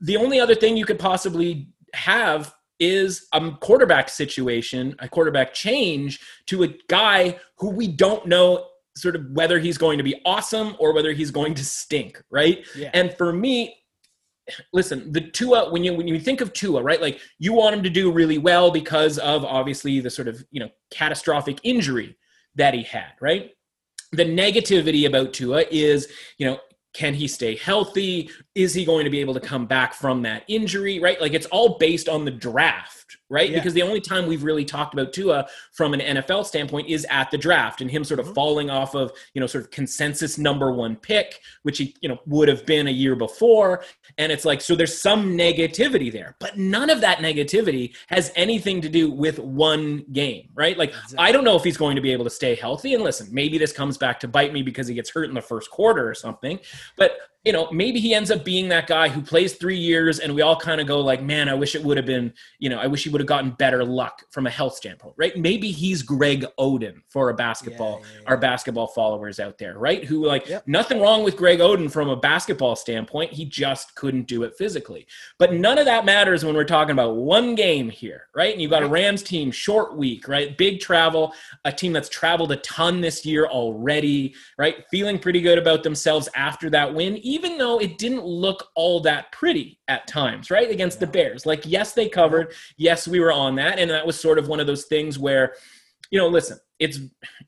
The only other thing you could possibly have is a quarterback situation, a quarterback change to a guy who we don't know sort of whether he's going to be awesome or whether he's going to stink, right? Yeah. And for me, listen, the Tua when you when you think of Tua, right? Like you want him to do really well because of obviously the sort of, you know, catastrophic injury that he had, right? The negativity about Tua is, you know, can he stay healthy? Is he going to be able to come back from that injury? Right? Like it's all based on the draft right? Yeah. Because the only time we've really talked about Tua from an NFL standpoint is at the draft and him sort of mm-hmm. falling off of, you know, sort of consensus number one pick, which he, you know, would have been a year before. And it's like, so there's some negativity there, but none of that negativity has anything to do with one game, right? Like, exactly. I don't know if he's going to be able to stay healthy. And listen, maybe this comes back to bite me because he gets hurt in the first quarter or something, but you know, maybe he ends up being that guy who plays three years and we all kind of go like, man, I wish it would have been, you know, I wish he would have gotten better luck from a health standpoint, right? Maybe he's Greg Oden for a basketball, yeah, yeah, yeah. our basketball followers out there, right? Who like yep. nothing wrong with Greg Oden from a basketball standpoint. He just couldn't do it physically. But none of that matters when we're talking about one game here, right? And you've got a Rams team, short week, right? Big travel, a team that's traveled a ton this year already, right? Feeling pretty good about themselves after that win even though it didn't look all that pretty at times, right? Against the Bears. Like, yes, they covered. Yes, we were on that. And that was sort of one of those things where, you know, listen, it's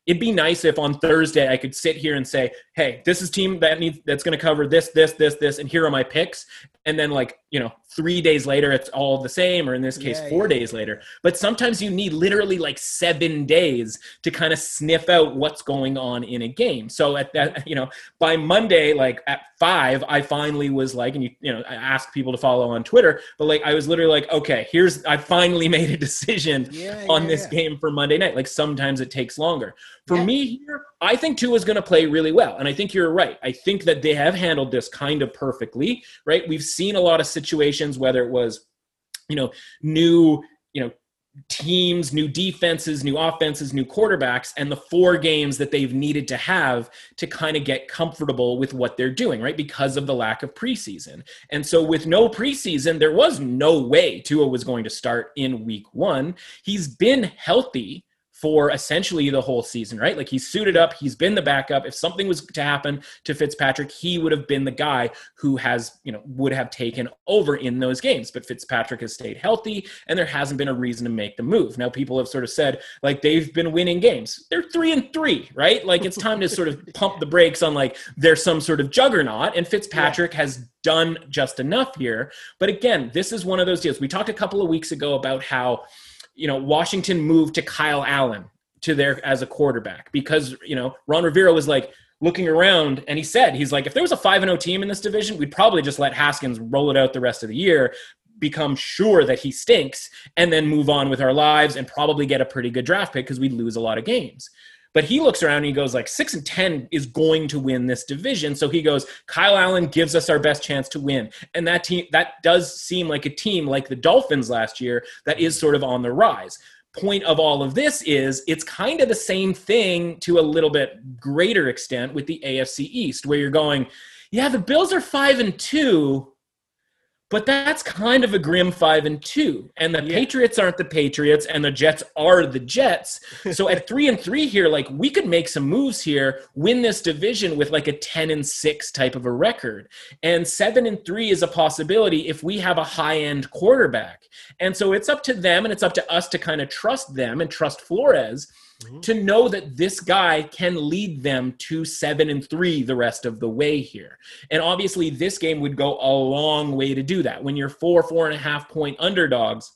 it'd be nice if on Thursday I could sit here and say, "Hey, this is team that needs that's going to cover this, this, this, this, and here are my picks." And then, like you know, three days later, it's all the same, or in this case, yeah, four yeah. days later. But sometimes you need literally like seven days to kind of sniff out what's going on in a game. So at that, you know, by Monday, like at five, I finally was like, and you, you know, I asked people to follow on Twitter, but like I was literally like, okay, here's I finally [laughs] made a decision yeah, on this game for Monday night. Like sometimes it takes longer. For yeah. me here, I think Tua is going to play really well. And I think you're right. I think that they have handled this kind of perfectly, right? We've seen a lot of situations, whether it was, you know, new, you know, teams, new defenses, new offenses, new quarterbacks, and the four games that they've needed to have to kind of get comfortable with what they're doing, right? Because of the lack of preseason. And so, with no preseason, there was no way Tua was going to start in week one. He's been healthy for essentially the whole season, right? Like he's suited up, he's been the backup. If something was to happen to Fitzpatrick, he would have been the guy who has, you know, would have taken over in those games. But Fitzpatrick has stayed healthy and there hasn't been a reason to make the move. Now people have sort of said like they've been winning games. They're 3 and 3, right? Like it's time to sort of [laughs] pump the brakes on like there's some sort of juggernaut and Fitzpatrick yeah. has done just enough here. But again, this is one of those deals. We talked a couple of weeks ago about how you know, Washington moved to Kyle Allen to there as a quarterback because, you know, Ron Rivera was like looking around and he said, he's like, if there was a 5 0 team in this division, we'd probably just let Haskins roll it out the rest of the year, become sure that he stinks, and then move on with our lives and probably get a pretty good draft pick because we'd lose a lot of games. But he looks around and he goes like six and ten is going to win this division. So he goes, Kyle Allen gives us our best chance to win. And that team that does seem like a team like the Dolphins last year that is sort of on the rise. Point of all of this is it's kind of the same thing to a little bit greater extent with the AFC East, where you're going, yeah, the Bills are five and two, but that's kind of a grim five and two. And the yeah. Patriots aren't the Patriots, and the Jets are the Jets. [laughs] So at three and three here, like we could make some moves here, win this division with like a 10 and six type of a record. And seven and three is a possibility if we have a high end quarterback. And so it's up to them and it's up to us to kind of trust them and trust Flores mm-hmm. to know that this guy can lead them to seven and three the rest of the way here. And obviously, this game would go a long way to do that. When you're four, four and a half point underdogs,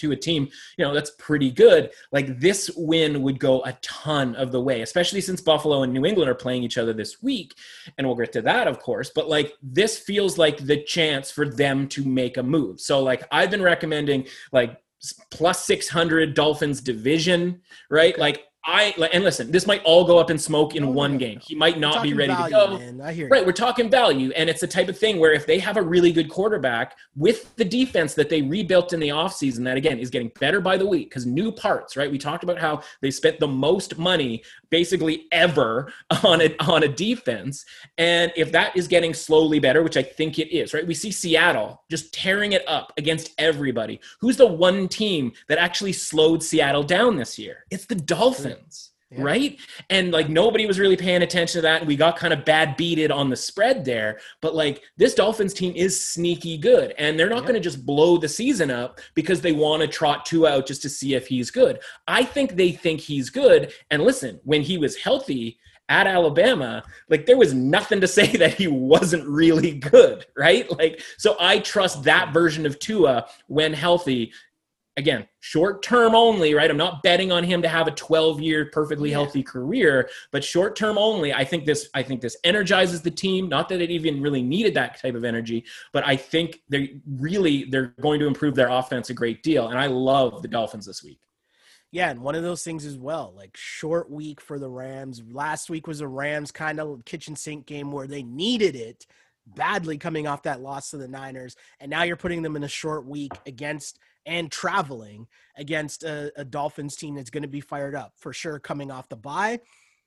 to a team, you know, that's pretty good. Like this win would go a ton of the way, especially since Buffalo and New England are playing each other this week. And we'll get to that, of course. But like this feels like the chance for them to make a move. So, like, I've been recommending like plus 600 Dolphins division, right? Okay. Like I and listen, this might all go up in smoke in oh, one game. He might not be ready value, to go. Man. I hear right, you. we're talking value, and it's the type of thing where if they have a really good quarterback with the defense that they rebuilt in the offseason, that again is getting better by the week because new parts, right? We talked about how they spent the most money basically ever [laughs] on a on a defense, and if that is getting slowly better, which I think it is, right? We see Seattle just tearing it up against everybody. Who's the one team that actually slowed Seattle down this year? It's the Dolphins. Yeah. Right. And like nobody was really paying attention to that. And we got kind of bad beated on the spread there. But like this Dolphins team is sneaky good. And they're not yeah. going to just blow the season up because they want to trot Tua out just to see if he's good. I think they think he's good. And listen, when he was healthy, at Alabama, like there was nothing to [laughs] say that he wasn't really good, right? Like, so I trust that version of Tua when healthy again, short term only, right? I'm not betting on him to have a 12 year perfectly yeah. healthy career, but short term only. I think this I think this energizes the team. Not that it even really needed that type of energy, but I think they really they're going to improve their offense a great deal. And I love the Dolphins this week. Yeah, and one of those things as well, like short week for the Rams. Last week was a Rams kind of kitchen sink game where they needed it badly coming off that loss to the Niners, and now you're putting them in a short week against and traveling against a, a Dolphins team that's going to be fired up for sure coming off the bye.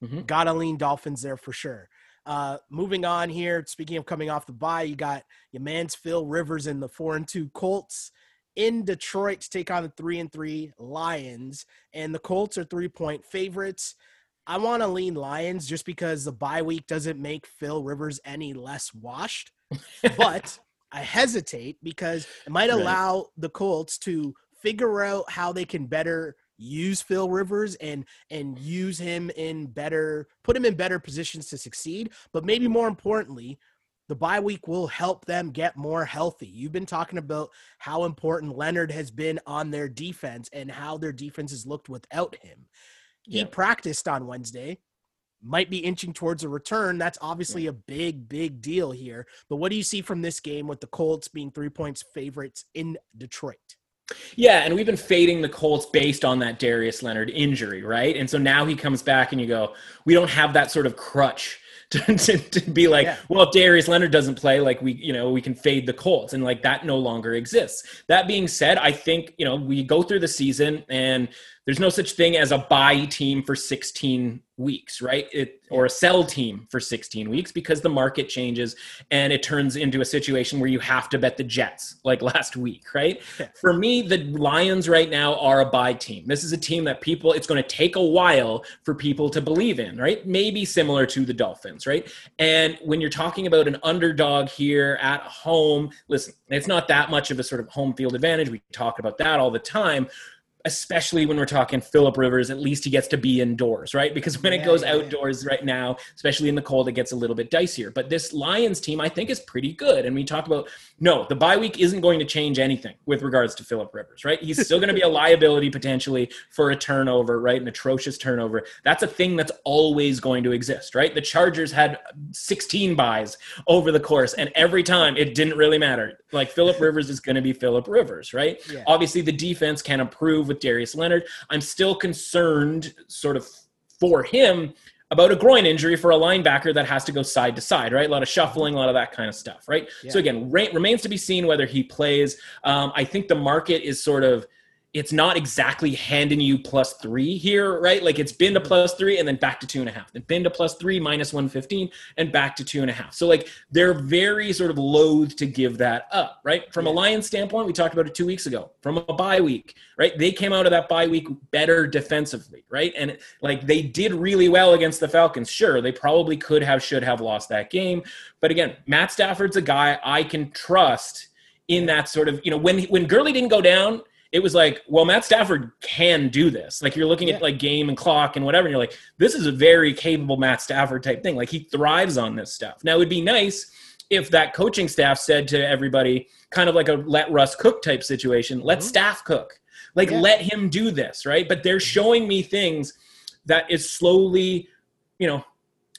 Mm-hmm. Gotta lean Dolphins there for sure. Uh, moving on here, speaking of coming off the bye, you got your man's Phil Rivers and the four and two Colts in Detroit to take on the three and three Lions, and the Colts are three point favorites. I want to lean Lions just because the bye week doesn't make Phil Rivers any less washed, [laughs] but I hesitate because it might allow right. the Colts to figure out how they can better use Phil Rivers and and use him in better put him in better positions to succeed, but maybe more importantly, the bye week will help them get more healthy. You've been talking about how important Leonard has been on their defense and how their defense has looked without him. He practiced on Wednesday, might be inching towards a return. That's obviously a big, big deal here. But what do you see from this game with the Colts being three points favorites in Detroit? Yeah, and we've been fading the Colts based on that Darius Leonard injury, right? And so now he comes back and you go, we don't have that sort of crutch [laughs] to, to, to be like, yeah. well, if Darius Leonard doesn't play, like we, you know, we can fade the Colts, and like that no longer exists. That being said, I think you know we go through the season and there's no such thing as a buy team for 16 weeks, right? It, or a sell team for 16 weeks because the market changes and it turns into a situation where you have to bet the Jets like [laughs] last week, right? For me, the Lions right now are a buy team. This is a team that people, it's going to take a while for people to believe in, right? Maybe similar to the Dolphins, right? And when you're talking about an underdog here at home, listen, it's not that much of a sort of home field advantage. We talk about that all the time especially when we're talking Philip Rivers, at least he gets to be indoors, right? Because when yeah, it goes yeah, outdoors yeah. right now, especially in the cold, it gets a little bit dicier. But this Lions team, I think, is pretty good. And we talk about no, the bye week isn't going to change anything with regards to Philip Rivers, right? He's still going to be a [laughs] liability potentially for a turnover, right? An atrocious turnover. That's a thing that's always going to exist, right? The Chargers had 16 byes over the course, and every time it didn't really matter. Like Philip Rivers is going to be Philip Rivers, right? Obviously, the defense can improve with Darius Leonard. I'm still concerned, sort of, for him about a groin injury for a linebacker that has to go side to side, right? A lot of shuffling, a lot of that kind of stuff, right? Yeah. So again, re- remains to be seen whether he plays. Um, I think the market is sort of it's not exactly handing you plus three here, right? Like it's been to mm-hmm. plus three and then back to two and a half, then been to plus three minus 115 and back to two and a half. So like they're very sort of loath to give that up, right? From a Lions standpoint, we talked about it two weeks ago. From a bye week, right? They came out of that bye week better defensively, right? And like they did really well against the Falcons. Sure, they probably could have, should have lost that game. But again, Matt Stafford's a guy I can trust in that sort of, you know, when when Gurley didn't go down, it was like, well, Matt Stafford can do this. Like you're looking yeah. at like game and clock and whatever, and you're like, this is a very capable Matt Stafford type thing. Like he thrives on this stuff. Now it'd be nice if that coaching staff said to everybody, kind of like a let Russ cook type situation, let mm-hmm. staff cook. Like yeah. let him do this, right? But they're showing me things that is slowly, you know,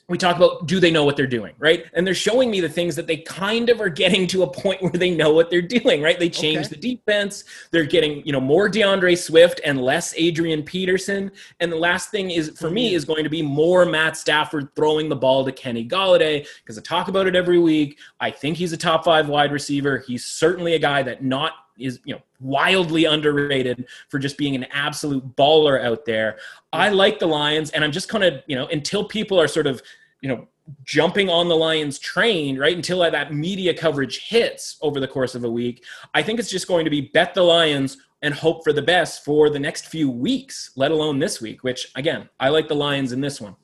we talk about do they know what they're doing, right? And they're showing me the things that they kind of are getting to a point [laughs] where they know what they're doing, right? They change okay. the defense. They're getting, you know, more D'Andre Swift and less Adrian Peterson. And the last thing is for me mm-hmm. is going to be more Matt Stafford throwing the ball to Kenny Golladay because I talk about it every week. I think he's a top 5 wide receiver. He's certainly a guy that not is you know wildly underrated for just being an absolute baller out there. I like the Lions, and I'm just kind of you know until people are sort of you know jumping on the Lions train, right? Until that media coverage hits over the course of a week, I think it's just going to be bet the Lions and hope for the best for the next few weeks, let alone this week, which again, I like the Lions in this one.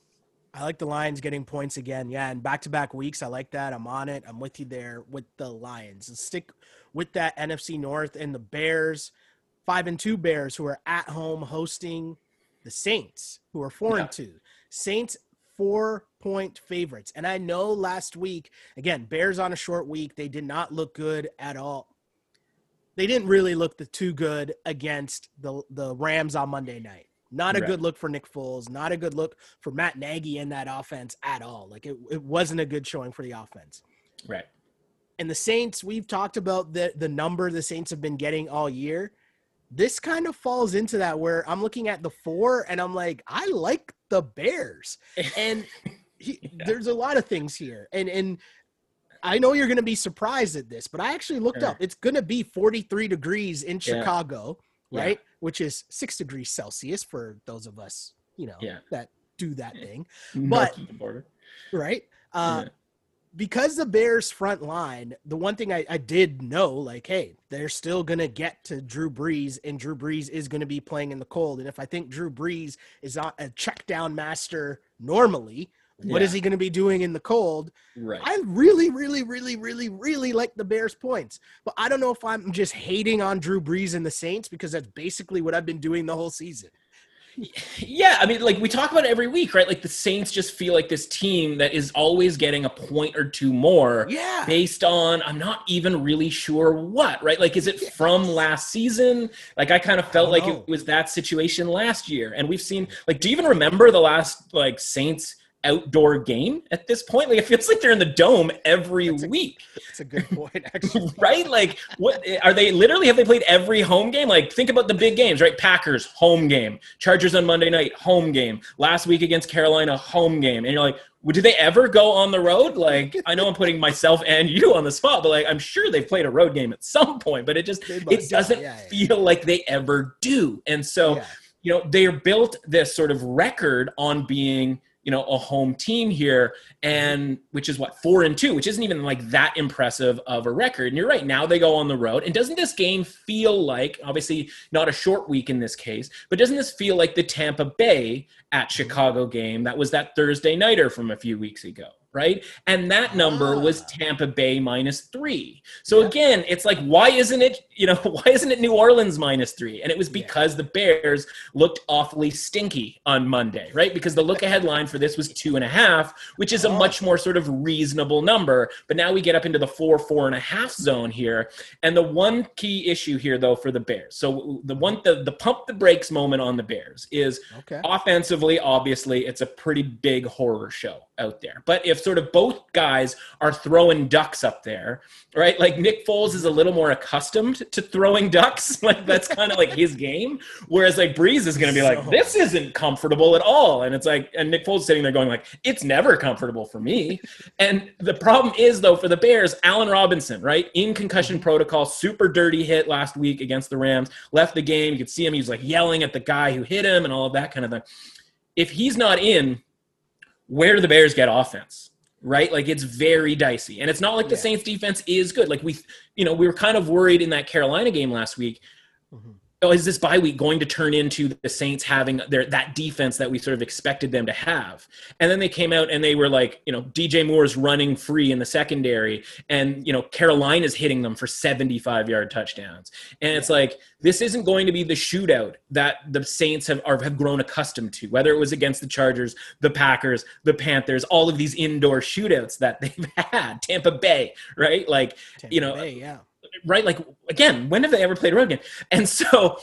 I like the Lions getting points again. Yeah, and back to back weeks, I like that. I'm on it. I'm with you there with the Lions. Stick with that NFC North and the Bears, five and two Bears who are at home hosting the Saints, who are four yeah. and two. Saints four point favorites. And I know last week, again, Bears on a short week, they did not look good at all. They didn't really look the too good against the the Rams on Monday night. Not a right. good look for Nick Foles. Not a good look for Matt Nagy in that offense at all. Like it, it wasn't a good showing for the offense. Right. And the Saints, we've talked about the the number the Saints have been getting all year. This kind of falls into that where I'm looking at the four and I'm like, I like the Bears. And [laughs] he, yeah. there's a lot of things here. And and I know you're going to be surprised at this, but I actually looked Sure. up. It's going to be 43 degrees in Yeah. Chicago, Yeah. right? Which is six degrees Celsius for those of us, you know, Yeah. that do that [laughs] thing, North of the border. right? Uh, Yeah. Because the Bears front line, the one thing I, I did know, like, hey, they're still gonna get to Drew Brees, and Drew Brees is gonna be playing in the cold. And if I think Drew Brees is not a check down master normally, what is Yeah. he gonna be doing in the cold? Right. I really, really, really, really, really like the Bears points. But I don't know if I'm just hating on Drew Brees and the Saints because that's basically what I've been doing the whole season. Yeah, I mean, like we talk about it every week, right? Like the Saints just feel like this team that is always getting a point or two more Yeah. based on I'm not even really sure what, right? Like, is it from last season? Like, I kind of felt like know. it was that situation last year, and we've seen like, do you even remember the last like Saints outdoor game at this point? Like, it feels like they're in the dome every That's a- week. That's a good point, [laughs] actually. right? Like, what are they literally? Have they played every home game? Like, think about the big games, right? Packers home game, Chargers on Monday night home game, last week against Carolina home game, and you're like, well, did they ever go on the road? Like, I know I'm putting myself and you on the spot, but like, I'm sure they've played a road game at some point, but it just it doesn't yeah, yeah. feel like they ever do, and so Yeah. you know they're built this sort of record on being you know a home team here and which is what four and two which isn't even like that impressive of a record. And you're right now they go on the road. And doesn't this game feel like obviously not a short week in this case but doesn't this feel like the tampa bay at chicago game that was that thursday nighter from a few weeks ago right and that number was Ah. tampa bay minus three so Yeah. again it's like why isn't it you know [laughs] why isn't it new orleans minus three and it was Yeah. because the bears looked awfully stinky on Monday, right? Because the look ahead line for this was two and a half, which is a Oh. much more sort of reasonable number. But now we get up into the four, four and a half zone here. And the one key issue here, though, for the Bears. So the one, the, the pump the brakes moment on the Bears is Okay. offensively, obviously, it's a pretty big horror show out there. But if sort of both guys are throwing ducks up there, right? Like Nick Foles is a little more accustomed to throwing ducks. [laughs] Like that's kind of like his game. Whereas like Brees is going to be like, this isn't comfortable at all. And it's like, and Nick Foles sitting there going like, it's never comfortable for me. and the problem is though for the Bears, Allen Robinson, right? In concussion mm-hmm. protocol, super dirty hit last week against the Rams, left the game. You could see him. He was like yelling at the guy who hit him and all of that kind of thing. If he's not in, where do the Bears get offense? Right? Like it's very dicey. And it's not like the Yeah. Saints defense is good. Like we, you know, we were kind of worried in that Carolina game last week. Mhm. Oh, is this bye week going to turn into the Saints having their that defense that we sort of expected them to have? And then they came out and they were like, you know, DJ Moore's running free in the secondary, and you know, Carolina's hitting them for 75 yard touchdowns. And it's like this isn't going to be the shootout that the Saints have are, have grown accustomed to, whether it was against the Chargers, the Packers, the Panthers, all of these indoor shootouts that [laughs] they've had, Tampa Bay, right? Like Tampa you know, Bay, yeah. Right? Like again, when have they ever played a road game? And so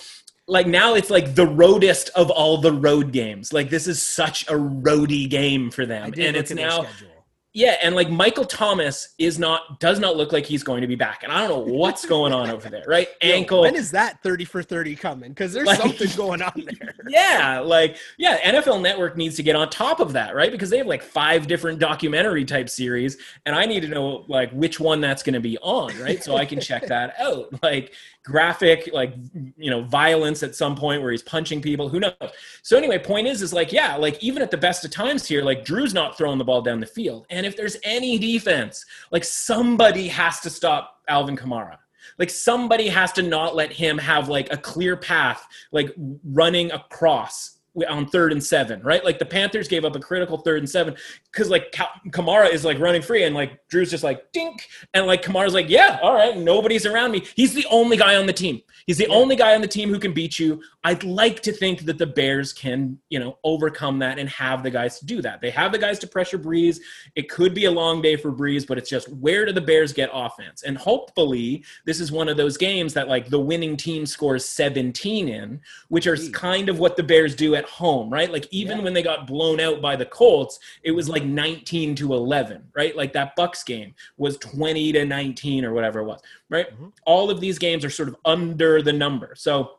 like now it's like the roadest of all the road games. Like this is such a roady game for them. And it's now schedule. Yeah, and like Michael Thomas is not does not look like he's going to be back. And I don't know what's going on over there, right? Yo, Ankle When is that 30 for 30 coming? Because there's Like- something [laughs] going on there. yeah, like yeah, NFL Network needs to get on top of that, right? Because they have like five different documentary type series, and I need to know like which one that's going to be on, right? So I can check [laughs] that out. Like graphic, like you know, violence at some point where he's punching people. Who knows? So anyway, point is, is like yeah, like even at the best of times here, like Drew's not throwing the ball down the field, and if there's any defense, like somebody has to stop Alvin Kamara. Like somebody has to not let him have like a clear path, like running across on third and seven, right? Like the Panthers gave up a critical third and seven because like Kamara is like running free and like Drew's just like dink and like Kamara's like yeah, all right, nobody's around me. He's the only guy on the team. He's the only guy on the team who can beat you. I'd like to think that the Bears can, you know, overcome that and have the guys to do that. They have the guys to pressure Brees. It could be a long day for Brees, but it's just where do the Bears get offense? And hopefully, this is one of those games that like the winning team scores 17 in, which are kind of what the Bears do at home, right? Like even Yeah. when they got blown out by the Colts, it was like 19 to 11, right? Like that Bucs game was 20 to 19 or whatever it was, right? Mhm. All of these games are sort of under the number. So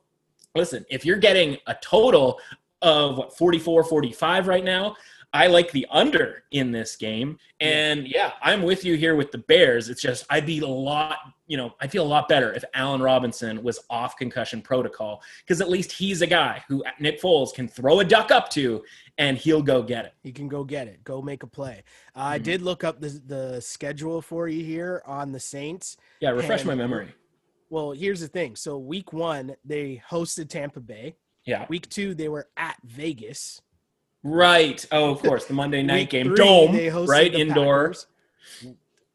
listen, if you're getting a total of what 44 45 right now, I like the under in this game. And yeah, I'm with you here with the Bears. It's just I'd be a lot, you know, I feel a lot better if Allen Robinson was off concussion protocol because at least he's a guy who Nick Foles can throw a duck up to and he'll go get it. He can go get it, go make a play. Uh, mm-hmm. I did look up the, the schedule for you here on the Saints. Yeah, refresh my memory. Well, here's the thing. So week one, they hosted Tampa Bay. Yeah. Week two, they were at Vegas. Right. Oh, of course, the Monday night game, three, dome, right, indoors.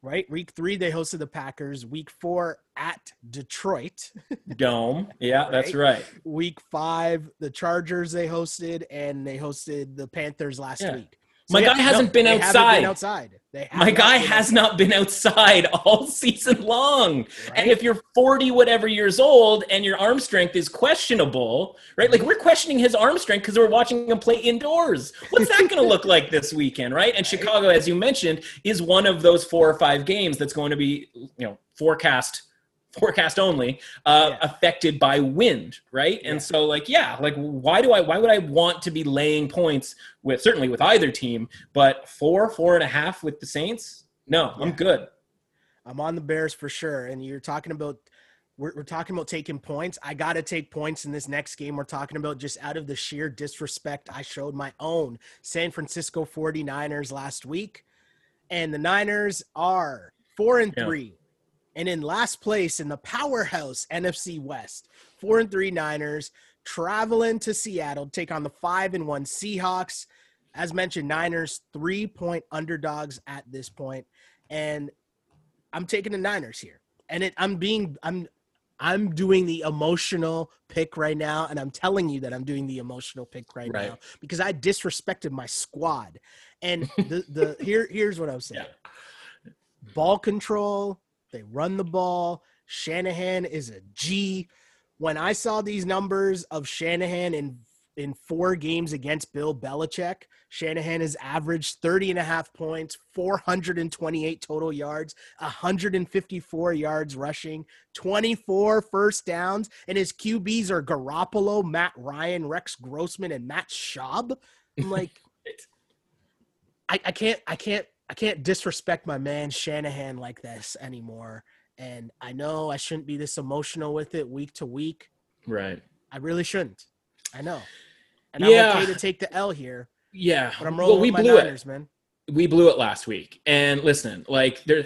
Right. Week three, they hosted the Packers. Week four, at Detroit. [laughs] dome. Yeah, right? that's right. Week five, the Chargers they hosted, and they hosted the Panthers last yeah. week. So My yeah, guy hasn't no, been outside. Been outside. My guy has outside. not been outside [laughs] all season long. Right? And if you're 40 whatever years old and your arm strength is questionable, right? Like we're questioning his arm strength because we're watching him play indoors. What's that going to look like this weekend, right? And Chicago, as you mentioned, is one of those four or five games that's going to be, you know, forecast forecast only uh, yeah. affected by wind right? Yeah. and so like yeah like why do i why would i want to be laying points with certainly with either team but four four and a half with the saints? No yeah. i'm good. I'm on the bears for sure. And you're talking about we're, we're talking about taking points. I gotta take points in this next game. We're talking about just out of the sheer disrespect i showed my own san francisco 49ers last week. And the niners are four and three and in last place in the powerhouse NFC West. Four and three Niners traveling to Seattle, take on the five and one Seahawks. As mentioned, Niners three point underdogs at this point, and I'm taking the Niners here. And it, I'm being I'm I'm doing the emotional pick right now, and I'm telling you that I'm doing the emotional pick right, right. now because I disrespected my squad. And [laughs] the the here here's what I was saying: yeah. ball control, they run the ball. Shanahan is a G. When I saw these numbers of Shanahan in in four games against Bill Belichick, Shanahan has averaged 30 and a half points, 428 total yards, 154 yards rushing, 24 first downs, and his QBs are Garoppolo, Matt Ryan, Rex Grossman, and Matt Schaub. I'm like, [laughs] I, I can't, I can't I can't disrespect my man Shanahan like this anymore. And I know I shouldn't be this emotional with it week to week. Right. I really shouldn't. I know. And yeah. I'm okay to take the L here. Yeah. But I'm rolling well, we with my blew Niners, it. man. We blew it last week. And listen, like there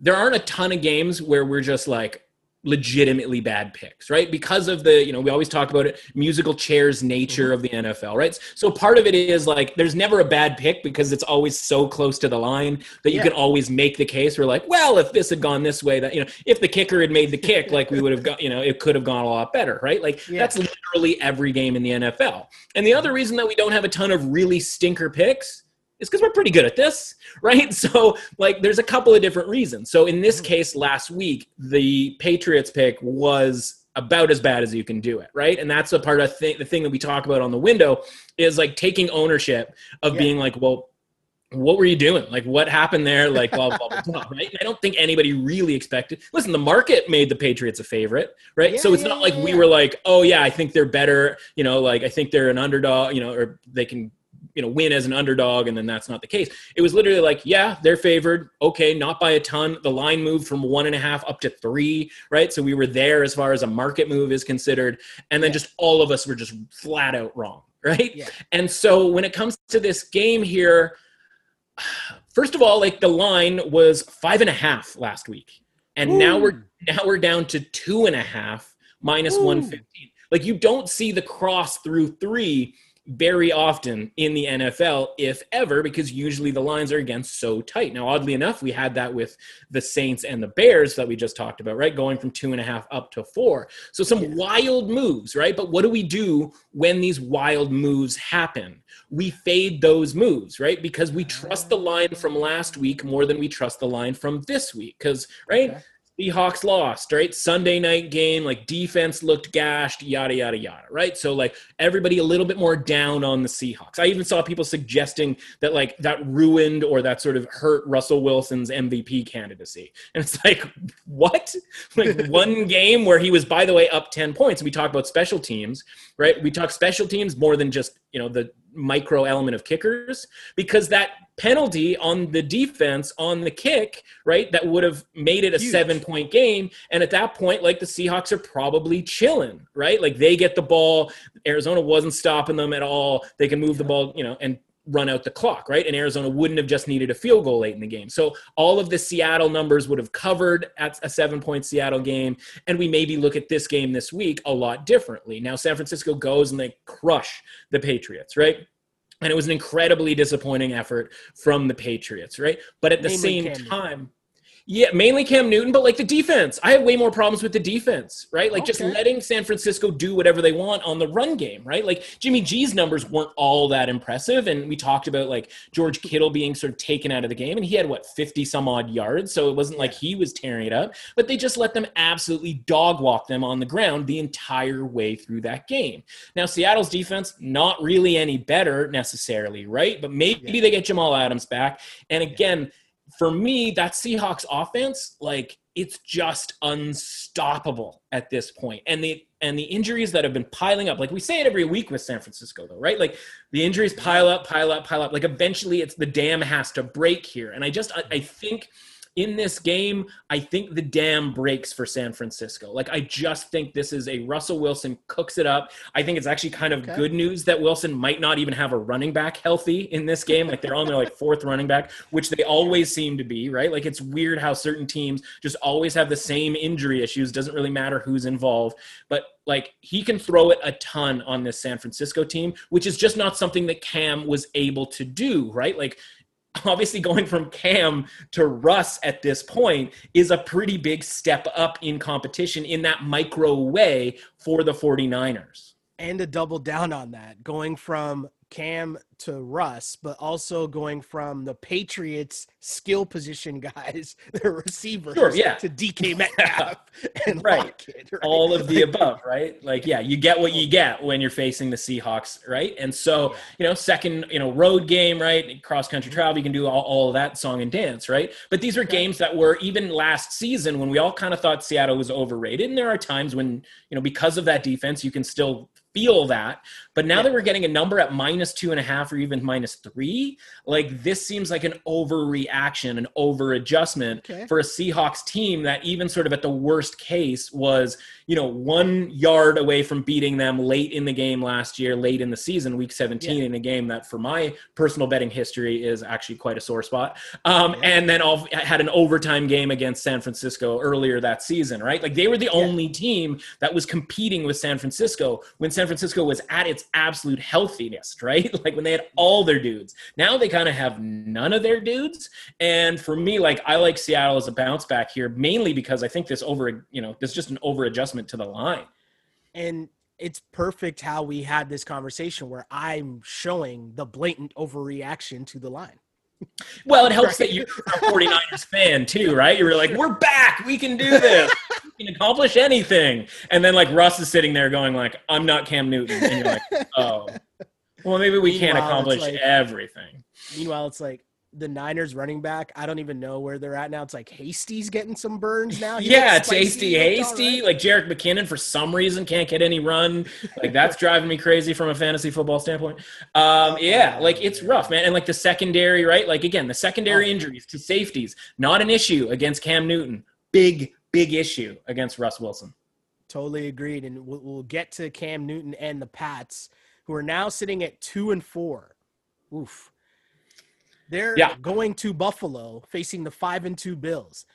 there aren't a ton of games where we're just like, legitimately bad picks, right? Because of the, you know, we always talk about it, musical chairs nature mm-hmm. of the NFL, right? So part of it is like there's never a bad pick because it's always so close to the line that you yeah. can always make the case where like, well, if this had gone this way, that you know, if the kicker had made the kick, like we would have got, you know, it could have gone a lot better, right? Like yeah. that's literally every game in the NFL. And the other reason that we don't have a ton of really stinker picks is because we're pretty good at this, right? [laughs] So, like, there's a couple of different reasons. So, in this mm-hmm. case, last week, the Patriots pick was about as bad as you can do it, right? And that's a part of th- the thing that we talk about on the window is like taking ownership of yeah. being like, well, what were you doing? Like, what happened there? Like, blah, blah, blah, blah, [laughs] right? I don't think anybody really expected. Listen, the market made the Patriots a favorite, right? Yeah, so it's yeah, not like we were like, oh, yeah, I think they're better. You know, like, I think they're an underdog, you know, or they can you know win as an underdog and then that's not the case. It was literally like yeah they're favored. Okay not by a ton. The line moved from one and a half up to three right? So we were there as far as a market move is considered. And then yeah. just all of us were just flat out wrong [laughs] right? Yeah. and so when it comes to this game here first of all like the line was five and a half last week. And Ooh. now we're now we're down to two and a half minus 115 like you don't see the cross through three very often in the NFL, if ever, because usually the lines are against so tight. Now, oddly enough, we had that with the Saints and the Bears that we just talked about, right? Going from two and a half up to four. So some yeah. wild moves, right? But what do we do when these wild moves happen? We fade those moves, right? Because we trust ah. the line from last week more than we trust the line from this week. Because, right? Okay. Seahawks lost, right? Sunday night game, like defense looked gashed, yada, yada, yada, right? So, like, everybody a little bit more down on the Seahawks. I even saw people suggesting that, like, that ruined or that sort of hurt Russell Wilson's MVP candidacy. And it's like, what? [laughs] Like, one [laughs] game where he was, by the way, up 10 points. We talk about special teams, right? We talk special teams more than just you know the micro element of kickers because that penalty on the defense on the kick, right? That would have made it a Huge. seven point game. And at that point, like the Seahawks are probably chilling, right? Like they get the ball. Arizona wasn't stopping them at all. They can move the ball, you know, and run out the clock, right? And Arizona wouldn't have just needed a field goal late in the game. So all of the Seattle numbers would have covered at a seven point Seattle game. And we maybe look at this game this week a lot differently. Now, San Francisco goes and they crush the Patriots, right? And it was an incredibly disappointing effort from the Patriots, right? But at the Mainly same time, yeah, mainly Cam Newton, but like the defense, I have way more problems with the defense, right? Like okay. just letting San Francisco do whatever they want on the run game, right? Like Jimmy G's numbers weren't all that impressive. And we talked about like George Kittle being sort of taken out of the game, and he had what, 50 some odd yards. So it wasn't like he was tearing it up, but they just let them absolutely dog walk them on the ground the entire way through that game. Now, Seattle's defense, not really any better necessarily, right? But maybe yeah. they get Jamal Adams back. And again, yeah for me, that Seahawks offense, like it's just unstoppable at this point. And the and the injuries that have been piling up, like we say it every week with San Francisco, though, right? Like the injuries pile up, pile up, pile up. Like eventually, it's the dam has to break here. And I just I, I think in this game, I think the dam breaks for San Francisco. Like, I just think this is a Russell Wilson cooks it up. I think it's actually kind of okay. good news that Wilson might not even have a running back healthy in this game. Like, they're on their like [laughs] fourth running back, which they always seem to be, right? Like, it's weird how certain teams just always have the same injury issues. Doesn't really matter who's involved. But like he can throw it a ton on this San Francisco team, which is just not something that Cam was able to do, right? Like [laughs] obviously going from Cam to Russ at this point is a pretty big step up in competition in that micro way for the 49ers. And to double down on that, going from Cam to Russ, but also going from the Patriots skill position guys, [laughs] the receivers, sure, yeah. to DK [laughs] Metcalf and right. Lockett, right. All of the above, right? Like, yeah, you get what you get when you're facing the Seahawks, right? And so, you know, second, you know, road game, right? Cross country mm-hmm. travel, you can do all, all that song and dance, right? But these are games that were even last season when we all kind of thought Seattle was overrated. And there are times when, you know, because of that defense, you can still feel that. But now yeah. that we're getting a number at minus two and a half or even minus three, like this seems like an overreaction, an over adjustment okay. for a Seahawks team that even sort of at the worst case was, you know, one yard away from beating them late in the game last year, late in the season, week 17, yeah. in a game that for my personal betting history is actually quite a sore spot. Um, yeah. And then all, had an overtime game against San Francisco earlier that season, right? Like they were the only team that was competing with San Francisco when San Francisco was at its absolute healthiness, right? [laughs] Like when they had all their dudes. Now they kind of have none of their dudes. And for me, like I like Seattle as a bounce back here, mainly because I think this over, you know, there's just an over adjustment to the line. And it's perfect how we had this conversation where I'm showing the blatant overreaction to the line. [laughs] Well, it helps right. that you're a 49ers fan too, right? You were like, we're back. We can do this. We can accomplish anything. And then like Russ is sitting there going like, I'm not Cam Newton. And you're like, oh, well, maybe we [laughs] meanwhile, can't accomplish like, everything. Meanwhile, it's like the Niners running back. I don't even know where they're at now. It's like Hasty's getting some burns now. He yeah, it's Hasty, Hasty. Right. Like Jerick McKinnon for some reason can't get any run. Like that's driving me crazy from a fantasy football standpoint. Um, yeah, like it's rough, man. And like the secondary, right? Like again, the secondary oh. injuries to safeties, not an issue against Cam Newton. Big, big issue against Russ Wilson. Totally agreed. And we'll, we'll get to Cam Newton and the Pats who are now sitting at two and four. Oof. They're yeah. going to Buffalo facing the five and two Bills.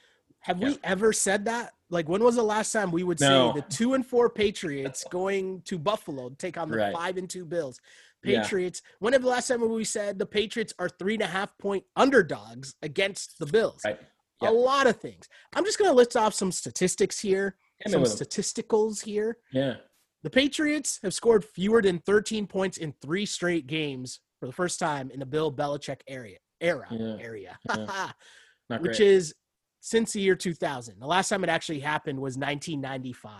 Have yeah. we ever said that? Like, when was the last time we would no. say the two and four Patriots going to Buffalo to take on the right. five and two Bills? Patriots. Yeah. When have the last time we said the Patriots are three and a half point underdogs against the Bills? Right. Yeah. A lot of things. I'm just going to list off some statistics here, some statisticals here. Yeah. The Patriots have scored fewer than 13 points in three straight games for the first time in the Bill Belichick area era yeah. area, yeah. [laughs] which great. is since the year 2000. The last time it actually happened was 1995.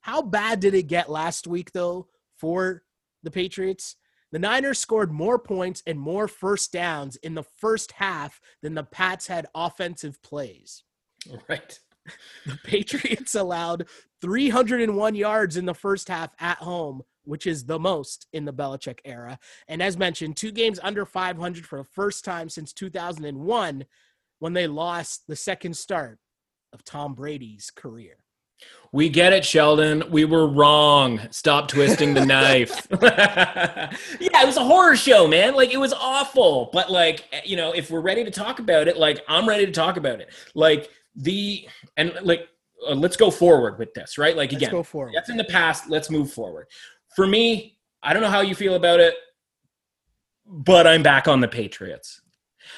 How bad did it get last week though for the Patriots? The Niners scored more points and more first downs in the first half than the Pats had offensive plays. [laughs] Right. The Patriots [laughs] allowed 301 yards in the first half at home which is the most in the Belichick era. And as mentioned, two games under 500 for the first time since 2001 when they lost the second start of Tom Brady's career. We get it, Sheldon. We were wrong. Stop twisting the knife. [laughs] [laughs] yeah, it was a horror show, man. Like it was awful. But like, you know, if we're ready to talk about it, like I'm ready to talk about it. Like the and like uh, let's go forward with this, right? Like again, let's go forward. that's in the past. Let's move forward. For me, I don't know how you feel about it, but I'm back on the Patriots.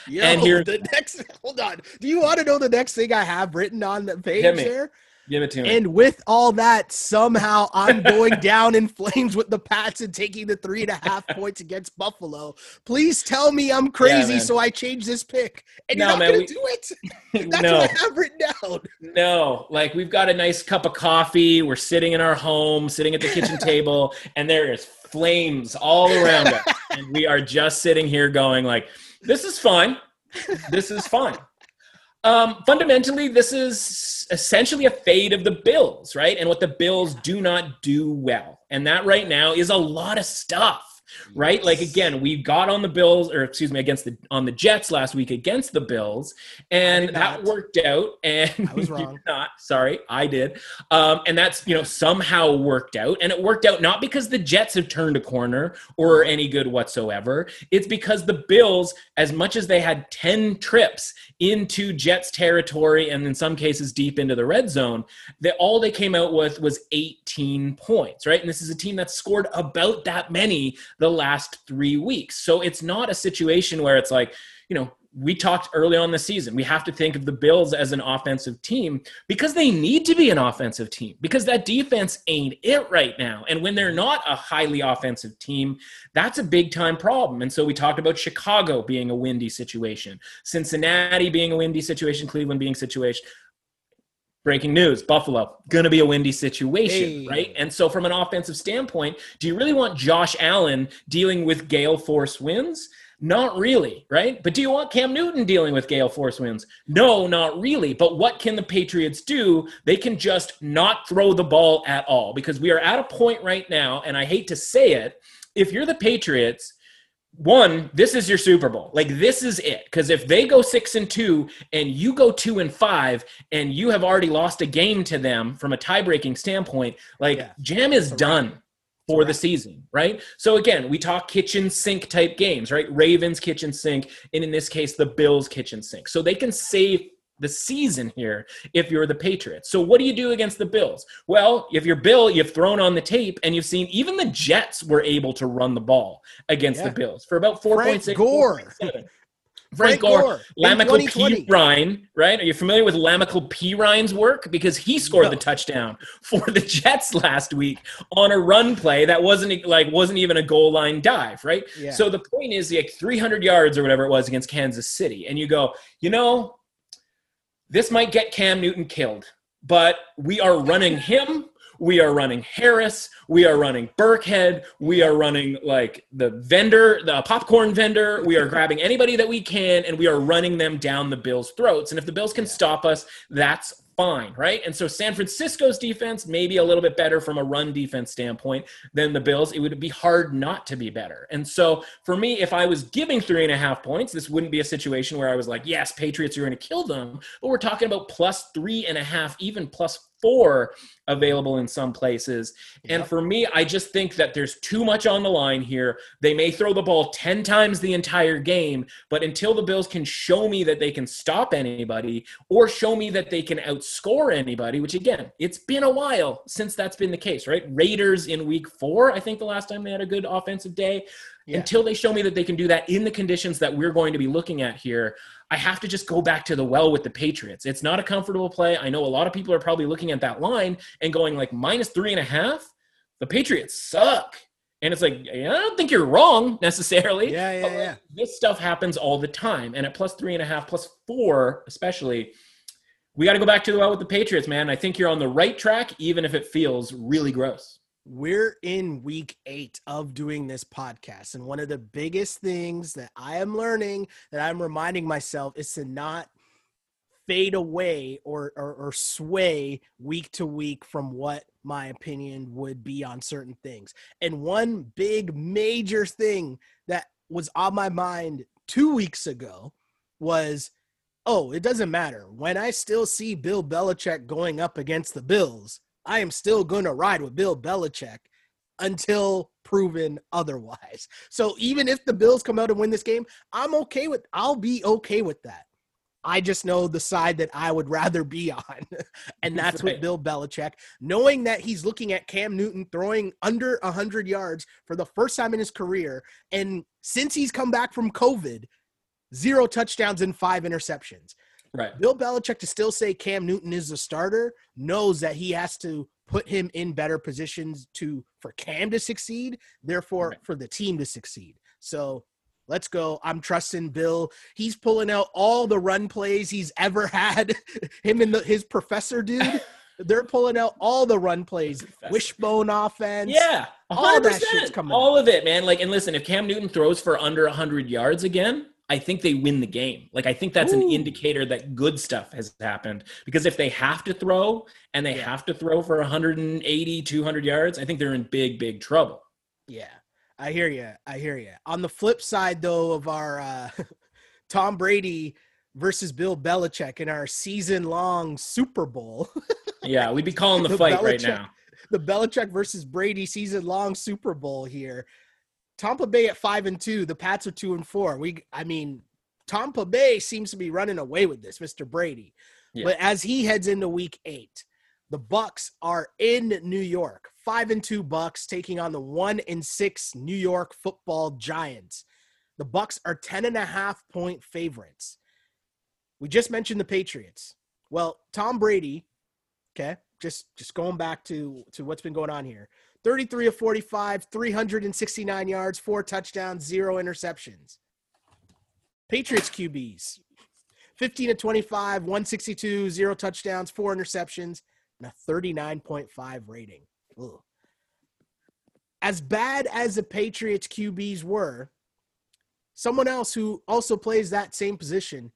Yo, and here, the next. Hold on. Do you want to know the next thing I have written on the page there? Give it to me. And with all that, somehow I'm going [laughs] down in flames with the Pats and taking the three and a half [laughs] points against Buffalo. Please tell me I'm crazy, yeah, so I change this pick. And no, you're not man, going to do it. [laughs] That's no. what I have written down. No, like we've got a nice cup of coffee. We're sitting in our home, sitting at the kitchen table, and there is flames all around us, and we are just sitting here going like, "This is fine. This is fine." Um, fundamentally, this is essentially a fade of the Bills, right? And what the Bills do not do well. And that right now is a lot of stuff right? Like again, we got on the Bills, or excuse me, against the on the Jets last week against the Bills, and that worked out. [laughs] And I was wrong. not sorry, I did. Um, and that's you know somehow worked out, and it worked out not because the Jets have turned a corner or any good whatsoever. It's because the Bills, as much as they had ten trips into Jets territory, and in some cases deep into the red zone, that all they came out with was 18 points, right? And this is a team that scored about that many the last three weeks. So it's not a situation where it's like, you know, we talked early on the season. We have to think of the Bills as an offensive team because they need to be an offensive team because that defense ain't it right now. And when they're not a highly offensive team, that's a big time problem. And so we talked about Chicago being a windy situation, Cincinnati being a windy situation, Cleveland being situation breaking news buffalo gonna be a windy situation hey. right and so from an offensive standpoint do you really want josh allen dealing with gale force winds not really right but do you want cam newton dealing with gale force winds no not really but what can the patriots do they can just not throw the ball at all because we are at a point right now and i hate to say it if you're the patriots one, this is your Super Bowl. Like this is it. Because if they go six and two and you go two and five and you have already lost a game to them from a tie-breaking standpoint, like yeah. Jam is done for the season, right? So again, we talk kitchen sink type games, right? Ravens kitchen sink, and in this case, the Bills kitchen sink. So they can save the season here if you're the Patriots. So what do you do against the Bills? Well, if you're Bill, you've thrown on the tape and you've seen even the Jets were able to run the ball against yeah. the Bills for about 4.6 Gore. [laughs] Frank, Frank Gore, Gore La'Mical Perine, right? Are you familiar with La'Mical Perine's work? Because he scored no. the touchdown for the Jets last week on a run play that wasn't like wasn't even a goal line dive, right? Yeah. So the point is like 300 yards or whatever it was against Kansas City, and you go, you know, this might get Cam Newton killed, but we are running him. We are running Harris. We are running Burkhead. We are running like the vendor, the popcorn vendor. We are grabbing anybody that we can and we are running them down the Bills' throats. And if the Bills can stop us, that's fine, right? And so San Francisco's defense may be a little bit better from a run defense standpoint than the Bills. It would be hard not to be better. And so for me, if I was giving three and a half points, this wouldn't be a situation where I was like, yes, Patriots are going to kill them. But we're talking about plus three and a half, even plus four available in some places. Yep. And for me, I just think that there's too much on the line here. They may throw the ball 10 times the entire game, but until the Bills can show me that they can stop anybody or show me that they can outscore anybody, which again, it's been a while since that's been the case, right? Raiders in week four, I think the last time they had a good offensive day. Yeah. Until they show me that they can do that in the conditions that we're going to be looking at here, I have to just go back to the well with the Patriots. It's not a comfortable play. I know a lot of people are probably looking at that line and going like minus three and a half. The Patriots suck. And it's like, I don't think you're wrong [laughs] necessarily. Yeah, yeah, yeah. this stuff happens all the time. And at plus three and a half, plus four, especially, we got to go back to the well with the Patriots, man. I think you're on the right track, even if it feels really gross. We're in week eight of doing this podcast. And one of the biggest things that I am learning, that I'm reminding myself, is to not fade away or, or, or sway week to week from what my opinion would be on certain things. And one big major thing that was on my mind two weeks ago was oh, it doesn't matter. When I still see Bill Belichick going up against the Bills, I am still going to ride with Bill Belichick until proven otherwise. [laughs] So even if the Bills come out and win this game, I'm okay with I'll be okay with that. I just know the side that I would [laughs] rather be on. [laughs] and that's right. with Bill Belichick, knowing that he's looking at Cam Newton throwing under 100 yards for the first time in his career. And since he's come back from COVID, zero touchdowns and five interceptions. Right. Bill Belichick to still say Cam Newton is the starter knows that he has to put him in better positions to for Cam to succeed, therefore right. for the team to succeed. So Let's go. I'm trusting Bill. He's pulling out all the run plays he's ever [laughs] had. Him and the, his professor dude. [laughs] They're pulling out all the run plays, wishbone offense. Yeah, 100%. all that shit's coming. All of it, man. Like, and listen, if Cam Newton throws for under 100 yards again, I think they win the game. Like, I think that's Ooh. an indicator that good stuff has happened. Because if they have to throw and they have to throw for 180, 200 yards, I think they're in big, big trouble. Yeah. I hear you. I hear you. On the flip side, though, of our uh, [laughs] Tom Brady versus Bill Belichick in our season-long Super Bowl. [laughs] yeah, we'd be calling the, the fight Belichick, right now. The Belichick versus Brady season-long Super Bowl here. Tampa Bay at five and two. The Pats are two and four. We, I mean, Tampa Bay seems to be running away with this, Mr. Brady. Yeah. But as he heads into Week Eight, the Bucs are in New York five and two Bucs taking on the one and six New York football giants. The Bucs are 10 and a half point favorites. We just mentioned the Patriots. Well, Tom Brady, okay, just just going back to to what's been going on here. 33 of 45, 369 yards, four touchdowns, zero interceptions. Patriots QBs 15 to 25, 162, zero touchdowns, four interceptions, and a 39.5 rating. Ugh. As bad as the Patriots QBs were, someone else who also plays that same position,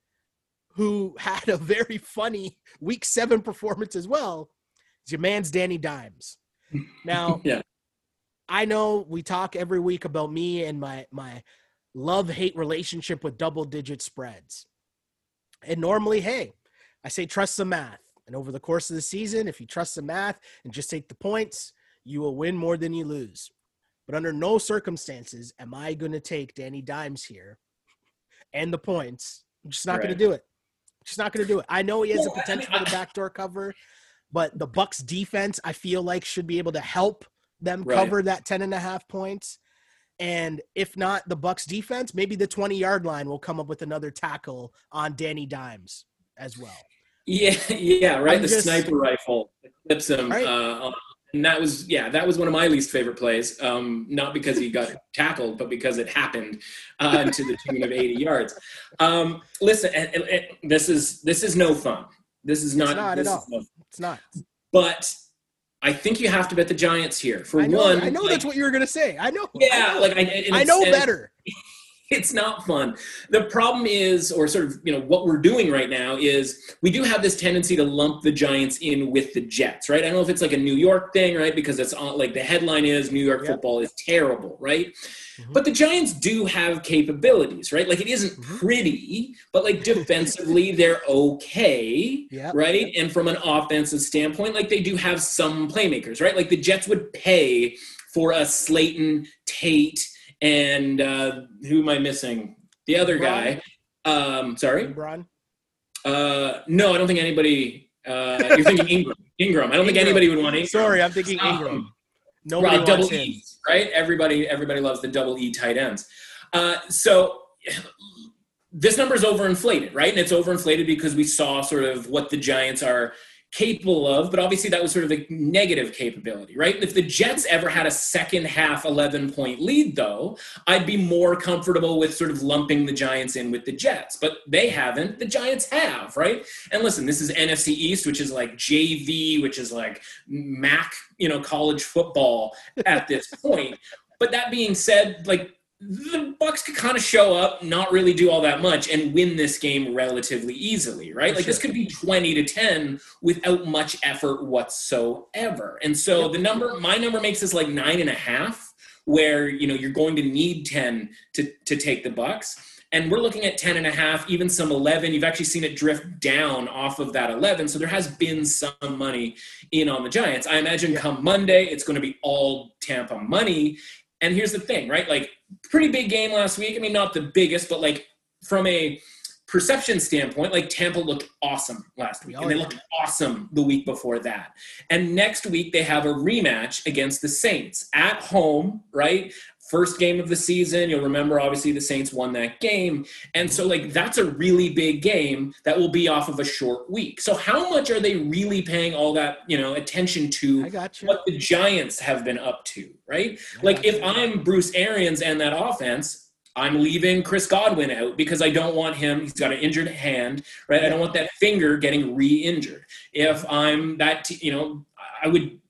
who [laughs] had a very funny week seven performance as well, is your man's Danny Dimes. Now, [laughs] yeah. I know we talk every week about me and my my love hate relationship with double digit spreads. And normally, hey, I say trust the math. And over the course of the season, if you trust the math and just take the points, you will win more than you lose. But under no circumstances am I going to take Danny Dimes here and the points. I'm just not right. going to do it. Just not going to do it. I know he has the [laughs] potential for the backdoor cover, but the Bucs defense, I feel like, should be able to help them right. cover that 10 and a half points. And if not the Bucs defense, maybe the 20 yard line will come up with another tackle on Danny Dimes as well. Yeah, [laughs] yeah, right. I'm the just, sniper rifle clips him. Right? Uh, and that was yeah, that was one of my least favorite plays. Um, not because he got [laughs] tackled, but because it happened uh, to the tune of 80 yards. Um, listen, and, and, and this is this is no fun. This is not. Not at all. No it's not. But I think you have to bet the Giants here. For I know, one, I know like, that's what you were gonna say. I know. Yeah, I know. like I, I know better. [laughs] [laughs] it's not fun. The problem is, or sort of, you know, what we're doing right now is we do have this tendency to lump the Giants in with the Jets, right? I don't know if it's like a New York thing, right? Because it's on, like the headline is New York yep. football is terrible, right? Mm-hmm. But the Giants do have capabilities, right? Like it isn't mm-hmm. pretty, but like defensively, they're okay, yep. right? And from an offensive standpoint, like they do have some playmakers, right? Like the Jets would pay for a Slayton, Tate, and uh, who am I missing? The other guy. Um, sorry. Brown. Uh, no, I don't think anybody. Uh, you're thinking [laughs] Engram. Engram. I don't Engram. think anybody would want Engram. Sorry, I'm thinking um, Engram. Nobody right, double E's, right? Everybody, everybody loves the double E tight ends. Uh, so this number is overinflated, right? And it's overinflated because we saw sort of what the Giants are capable of, but obviously that was sort of a negative capability, right? If the Jets ever had a second half 11 point lead, though, I'd be more comfortable with sort of lumping the Giants in with the Jets, but they haven't. The Giants have, right? And listen, this is NFC East, which is like JV, which is like MAC, you know, college football at this point. But that being said, like the Bucs could kind of show up, not really do all that much, and win this game relatively easily, right? For like sure. this could be twenty to ten without much effort whatsoever. And so the number, my number makes this like nine and a half, where you know you're going to need ten to to take the Bucs. And we're looking at 10 and a half, even some 11. You've actually seen it drift down off of that 11. So there has been some money in on the Giants. I imagine come Monday, it's going to be all Tampa money. And here's the thing, right? Like, pretty big game last week. I mean, not the biggest, but like from a perception standpoint, like Tampa looked awesome last week, Oh, and they yeah. looked awesome the week before that. And next week they have a rematch against the Saints at home, right? First game of the season. You'll remember, obviously, the Saints won that game. And so, like, that's a really big game that will be off of a short week. So, how much are they really paying all that, you know, attention to I you. what the Giants have been up to, right? Like if I'm Bruce Arians and that offense, I'm leaving Chris Godwin out because I don't want him. He's got an injured hand, right? I don't want that finger getting re-injured. If I'm that, t- you know, I would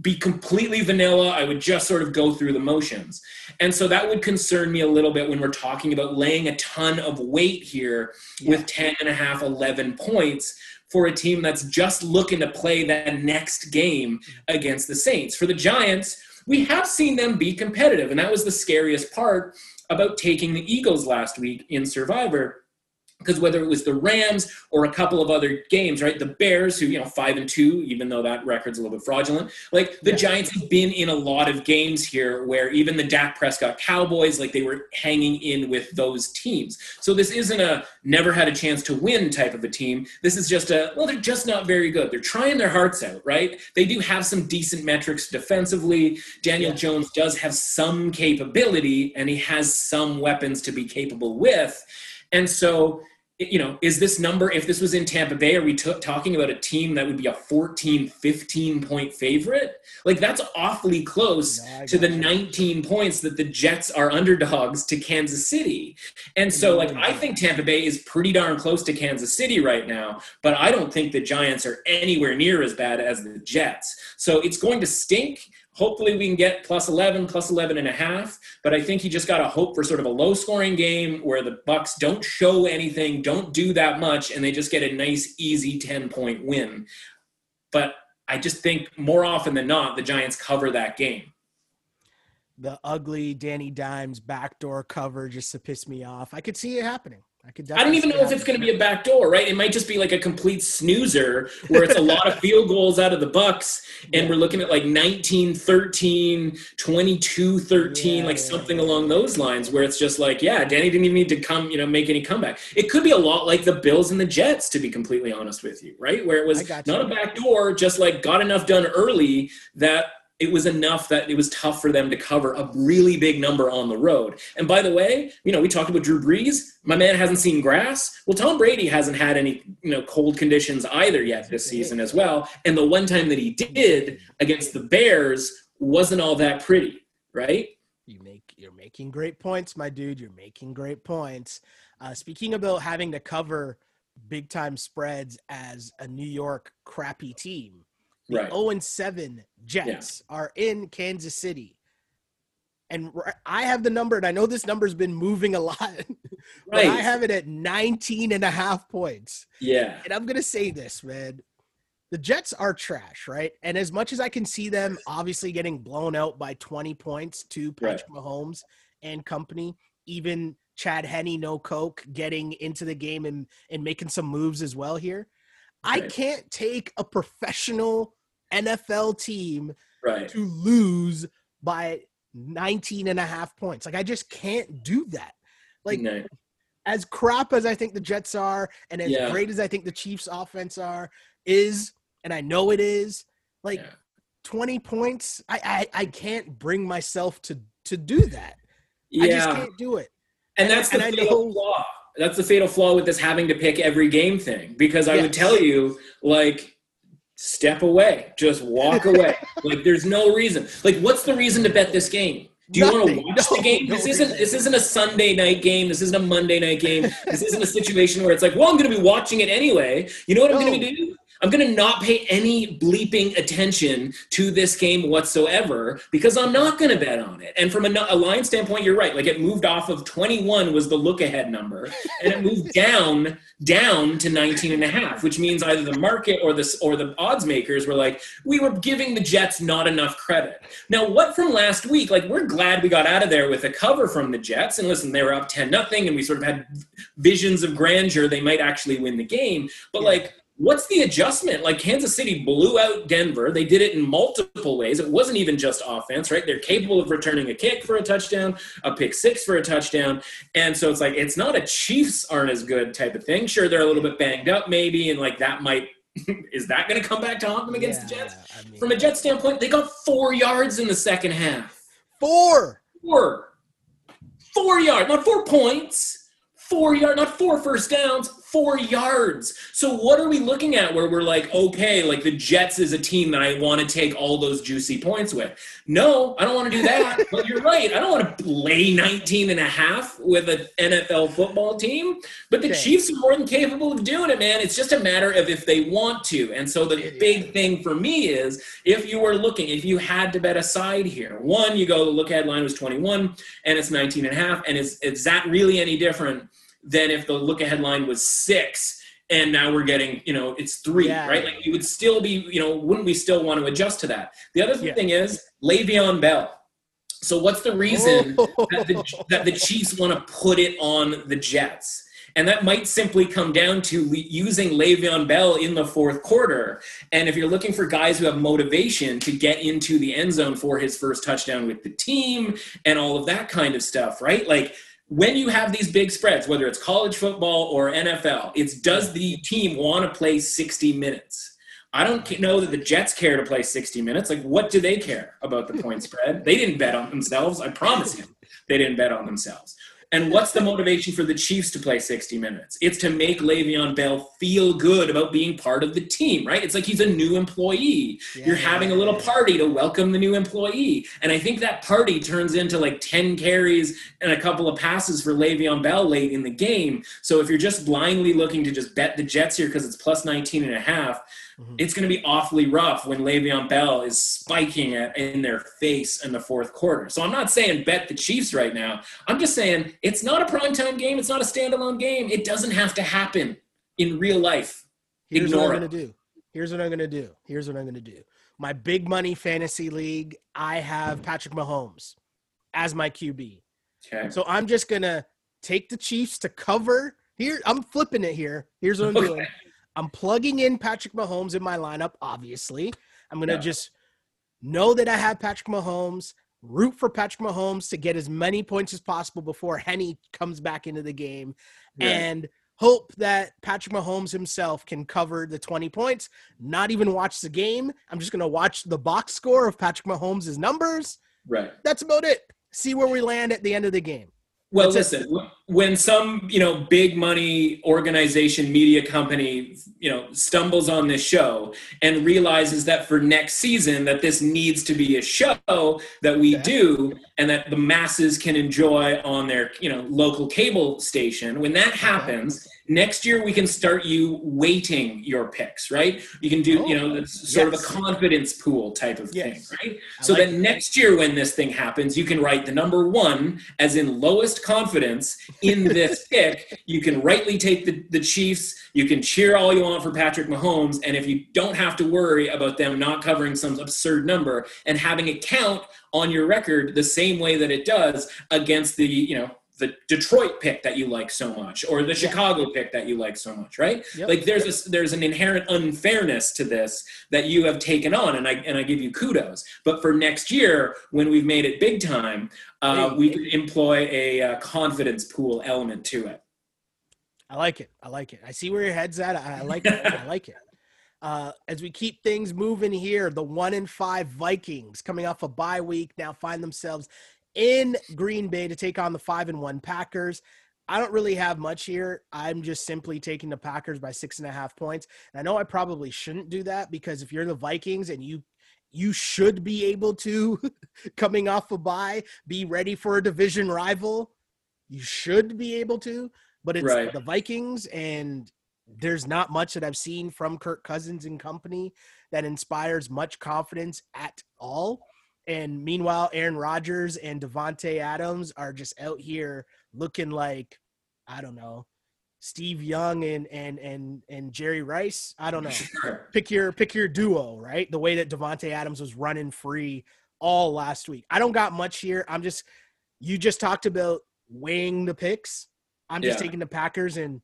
be completely vanilla. I would just sort of go through the motions. And so that would concern me a little bit when we're talking about laying a ton of weight here with 10 and a half, 11 points for a team that's just looking to play that next game against the Saints. For the Giants, we have seen them be competitive, and that was the scariest part about taking the Eagles last week in Survivor. Because whether it was the Rams or a couple of other games, right? The Bears, who, you know, five and two, even though that record's a little bit fraudulent, like the Yeah. Giants have been in a lot of games here where even the Dak Prescott Cowboys, like they were hanging in with those teams. So this isn't a never had a chance to win type of a team. This is just a, well, they're just not very good. They're trying their hearts out, right? They do have some decent metrics defensively. Daniel Yeah. Jones does have some capability and he has some weapons to be capable with. And so, you know, is this number, if this was in Tampa Bay, are we t- talking about a team that would be a 14, 15 point favorite? Like, that's awfully close I to the you. 19 points that the Jets are underdogs to Kansas City. And so, like, I mm. think Tampa Bay is pretty darn close to Kansas City right now, but I don't think the Giants are anywhere near as bad as the Jets. So it's going to stink. Hopefully, we can get plus 11, plus 11 and a half. But I think you just got to hope for sort of a low scoring game where the Bucs don't show anything, don't do that much, and they just get a nice, easy 10 point win. But I just think more often than not, the Giants cover that game. the ugly Danny Dimes backdoor cover just to piss me off. I could see it happening. I could. I don't even know if it's going to be a back door, right? It might just be like a complete snoozer where it's a lot of field goals out of the Bucs and Yeah. we're looking at like 19 13, 22 13, Yeah, like something yeah. along those lines where it's just like, yeah, Danny didn't even need to come, you know, make any comeback. It could be a lot like the Bills and the Jets, to be completely honest with you, right? Where it was not a back door, just like got enough done early that it was enough that it was tough for them to cover a really big number on the road. And by the way, you know, we talked about Drew Brees. My man hasn't seen grass. Well, Tom Brady hasn't had any, you know, cold conditions either yet this season as well. And the one time that he did against the Bears wasn't all that pretty, right? You make you're making great points, my dude. You're making great points. Uh, speaking about having to cover big time spreads as a New York crappy team, the Right. 0 and 7 Jets are in Kansas City. And I have the number, and I know this number's been moving a lot, [laughs] but I have it at 19 and a half points. Yeah. And I'm going to say this, man. The Jets are trash, right? And as much as I can see them obviously getting blown out by 20 points to Patrick Mahomes and company, even Chad Henne, no coke, getting into the game and, and making some moves as well here. I Right. can't take a professional NFL team Right. to lose by 19 and a half points. Like, I just can't do that. Like, No. as crap as I think the Jets are, and as Yeah. great as I think the Chiefs' offense are, is, and I know it is, like Yeah. 20 points. I, I I can't bring myself to to do that. I just can't do it. And that's the And fatal know- flaw. That's the fatal flaw with this having to pick every game thing. Because I would tell you, like, step away, just walk away. [laughs] like, there's no reason. Like, what's the reason to bet this game? Do you want to watch No, the game? no this isn't. This isn't a Sunday night game. This isn't a Monday night game. This isn't a situation where it's like, well, I'm going to be watching it anyway. You know what I'm going No. to do? I'm going to not pay any bleeping attention to this game whatsoever because I'm not going to bet on it. And from a, a, line standpoint, you're right. Like it moved off of 21 was the look ahead number and it moved [laughs] down down to 19 and a half, which means either the market or the or the odds makers were like we were giving the Jets not enough credit. Now, what from last week? Like we're glad we got out of there with a cover from the Jets and listen, they were up 10 nothing and we sort of had visions of grandeur they might actually win the game. But yeah. like what's the adjustment? Like Kansas City blew out Denver. They did it in multiple ways. It wasn't even just offense, right? They're capable of returning a kick for a touchdown, a pick six for a touchdown. And so it's like, it's not a Chiefs aren't as good type of thing. Sure, they're a little bit banged up maybe, and like that might. [laughs] is that going to come back to haunt them against yeah, the Jets? I mean, From a Jet standpoint, they got four yards in the second half. Four. Four. Four yards, not four points. Four yards, not four first downs four yards. So what are we looking at where we're like, okay, like the Jets is a team that I want to take all those juicy points with? No, I don't want to do that. [laughs] but you're right. I don't want to lay 19 and a half with an NFL football team. But the okay. Chiefs are more than capable of doing it, man. It's just a matter of if they want to. And so the big thing for me is if you were looking, if you had to bet a side here, one, you go, the look ahead line was 21 and it's 19 and a half. And is, is that really any different? Than if the look ahead line was six and now we're getting you know it's three yeah. right like you would still be you know wouldn't we still want to adjust to that the other yeah. thing is Le'Veon Bell so what's the reason [laughs] oh. that, the, that the Chiefs want to put it on the Jets and that might simply come down to using Le'Veon Bell in the fourth quarter. And if you're looking for guys who have motivation to get into the end zone for his first touchdown with the team and all of that kind of stuff, right? Like when you have these big spreads, whether it's college football or NFL, it's does the team want to play 60 minutes? I don't know that the Jets care to play 60 minutes. Like, what do they care about the point spread? They didn't bet on themselves. I promise you, they didn't bet on themselves. And what's the motivation for the Chiefs to play 60 minutes? It's to make Le'Veon Bell feel good about being part of the team, right? It's like he's a new employee. Yeah, You're having a little party to welcome the new employee. And I think that party turns into like 10 carries and a couple of passes for Le'Veon Bell late in the game. So if you're just blindly looking to just bet the Jets here because it's plus 19 and a half, Mm-hmm. It's going to be awfully rough when Le'Veon Bell is spiking it in their face in the fourth quarter. So I'm not saying bet the Chiefs right now. I'm just saying it's not a primetime game. It's not a standalone game. It doesn't have to happen in real life. Here's Ignore what I'm going to do. Here's what I'm going to do. Here's what I'm going to do. My big money fantasy league, I have Patrick Mahomes as my QB. Okay. So I'm just going to take the Chiefs to cover. Here, I'm flipping it here. Here's what I'm [laughs] okay. doing. I'm plugging in Patrick Mahomes in my lineup, obviously. I'm going to yeah. just know that I have Patrick Mahomes, root for Patrick Mahomes to get as many points as possible before Henne comes back into the game, and hope that Patrick Mahomes himself can cover the 20 points, not even watch the game. I'm just going to watch the box score of Patrick Mahomes' numbers. Right. That's about it. See where we land at the end of the game. Well, listen, when some, you know, big money organization, media company, you know, stumbles on this show and realizes that for next season that this needs to be a show that we do and that the masses can enjoy on their, you know, local cable station, when that happens, Next year, we can start you weighting your picks, right? You can do, oh, you know, sort yes. of a confidence pool type of yes. thing, right? I so like that next year, when this thing happens, you can write the number one as in lowest confidence in this [laughs] pick. You can rightly take the, the Chiefs. You can cheer all you want for Patrick Mahomes. And if you don't have to worry about them not covering some absurd number and having it count on your record the same way that it does against the, you know, the Detroit pick that you like so much or the Chicago pick that you like so much, right? Yep. Like there's a, there's an inherent unfairness to this that you have taken on and I and I give you kudos. But for next year when we've made it big time, uh, hey, we hey. could employ a uh, confidence pool element to it. I like it. I like it. I see where your head's at. I, I like it. I like it. [laughs] Uh, as we keep things moving here, the one in five Vikings coming off a bye week now find themselves in Green Bay to take on the five and one Packers. I don't really have much here. I'm just simply taking the Packers by six and a half points. And I know I probably shouldn't do that because if you're the Vikings and you you should be able to [laughs] coming off a bye be ready for a division rival. You should be able to, but it's right. the Vikings and there's not much that I've seen from Kirk Cousins and company that inspires much confidence at all. And meanwhile, Aaron Rodgers and Davante Adams are just out here looking like, I don't know, Steve Young and and and and Jerry Rice. I don't know. Sure. Pick your pick your duo, right? The way that Davante Adams was running free all last week. I don't got much here. I'm just you just talked about weighing the picks. I'm just yeah. taking the Packers and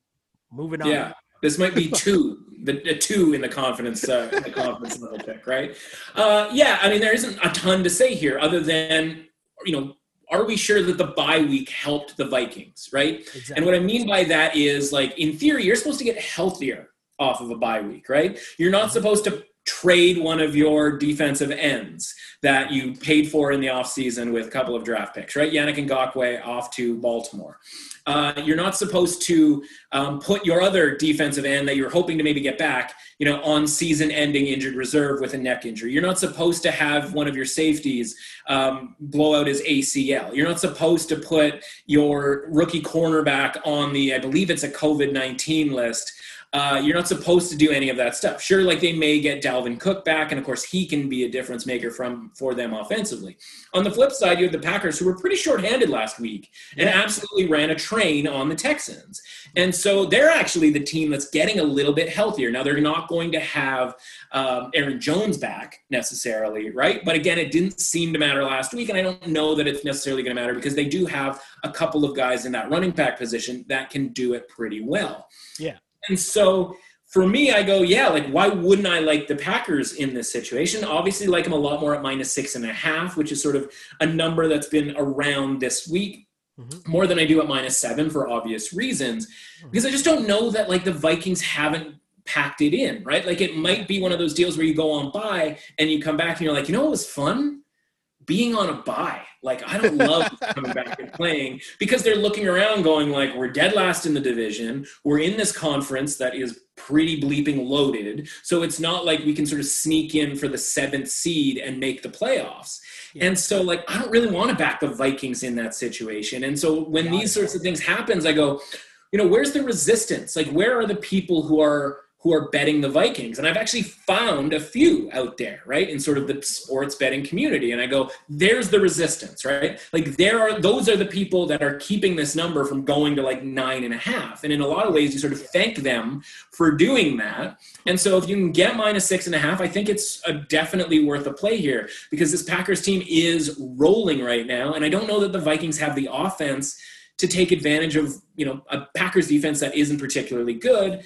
moving on. Yeah. This might be two, the, the two in the confidence, uh, the confidence level pick, right? Uh, yeah, I mean, there isn't a ton to say here, other than you know, are we sure that the bye week helped the Vikings, right? Exactly. And what I mean by that is, like, in theory, you're supposed to get healthier off of a bye week, right? You're not mm-hmm. supposed to trade one of your defensive ends that you paid for in the offseason with a couple of draft picks, right? Yannick and Ngakoue off to Baltimore. Uh, you're not supposed to um, put your other defensive end that you're hoping to maybe get back, you know, on season-ending injured reserve with a neck injury. You're not supposed to have one of your safeties um, blow out his ACL. You're not supposed to put your rookie cornerback on the, I believe it's a COVID-19 list uh, you're not supposed to do any of that stuff. Sure, like they may get Dalvin Cook back, and of course he can be a difference maker from for them offensively. On the flip side, you have the Packers who were pretty shorthanded last week and absolutely ran a train on the Texans, and so they're actually the team that's getting a little bit healthier. Now they're not going to have um, Aaron Jones back necessarily, right? But again, it didn't seem to matter last week, and I don't know that it's necessarily going to matter because they do have a couple of guys in that running back position that can do it pretty well. Yeah. And so for me, I go, yeah, like why wouldn't I like the Packers in this situation? Obviously, like them a lot more at minus six and a half, which is sort of a number that's been around this week. Mm-hmm. More than I do at minus seven for obvious reasons, mm-hmm. because I just don't know that like the Vikings haven't packed it in, right? Like it might be one of those deals where you go on bye and you come back and you're like, you know what was fun? Being on a bye. Like I don't love [laughs] coming back and playing because they're looking around going like we're dead last in the division. We're in this conference that is pretty bleeping loaded. So it's not like we can sort of sneak in for the seventh seed and make the playoffs. Yeah. And so like I don't really want to back the Vikings in that situation. And so when yeah, these sorts of things happens, I go, you know, where's the resistance? Like where are the people who are who are betting the Vikings. And I've actually found a few out there, right, in sort of the sports betting community. And I go, there's the resistance, right? Like there are those are the people that are keeping this number from going to like nine and a half. And in a lot of ways, you sort of thank them for doing that. And so if you can get minus six and a half, I think it's definitely worth a play here because this Packers team is rolling right now. And I don't know that the Vikings have the offense to take advantage of you know a Packers defense that isn't particularly good,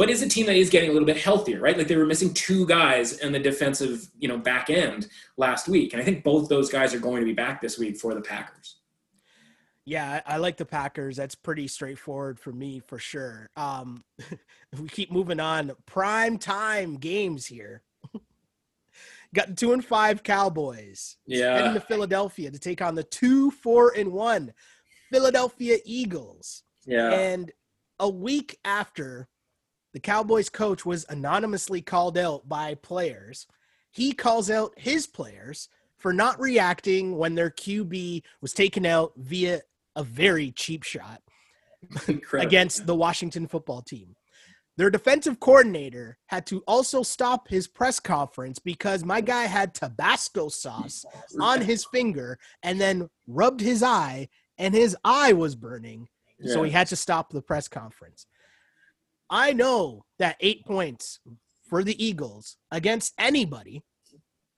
but is a team that is getting a little bit healthier, right? Like they were missing two guys in the defensive, you know, back end last week, and I think both those guys are going to be back this week for the Packers. Yeah, I like the Packers. That's pretty straightforward for me for sure. Um, [laughs] we keep moving on. Prime time games here. [laughs] Got two and five Cowboys. Yeah. Heading to Philadelphia to take on the two, four, and one Philadelphia Eagles. Yeah. And a week after the Cowboys coach was anonymously called out by players. He calls out his players for not reacting when their QB was taken out via a very cheap shot against the Washington football team. Their defensive coordinator had to also stop his press conference because my guy had Tabasco sauce on his finger and then rubbed his eye, and his eye was burning. Yeah. So he had to stop the press conference. I know that eight points for the Eagles against anybody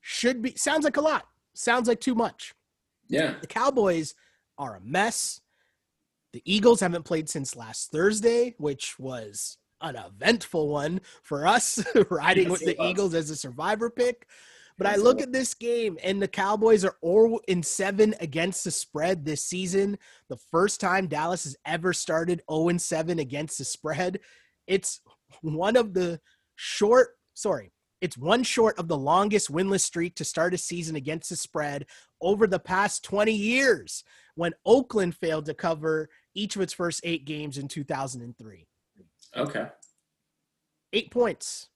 should be sounds like a lot. Sounds like too much. Yeah. The Cowboys are a mess. The Eagles haven't played since last Thursday, which was an eventful one for us, [laughs] riding yes, with the was. Eagles as a survivor pick. But yes, I look at this game, and the Cowboys are 0 in 7 against the spread this season. The first time Dallas has ever started 0 in 7 against the spread. It's one of the short, sorry, it's one short of the longest winless streak to start a season against the spread over the past 20 years when Oakland failed to cover each of its first eight games in 2003. Okay. Eight points.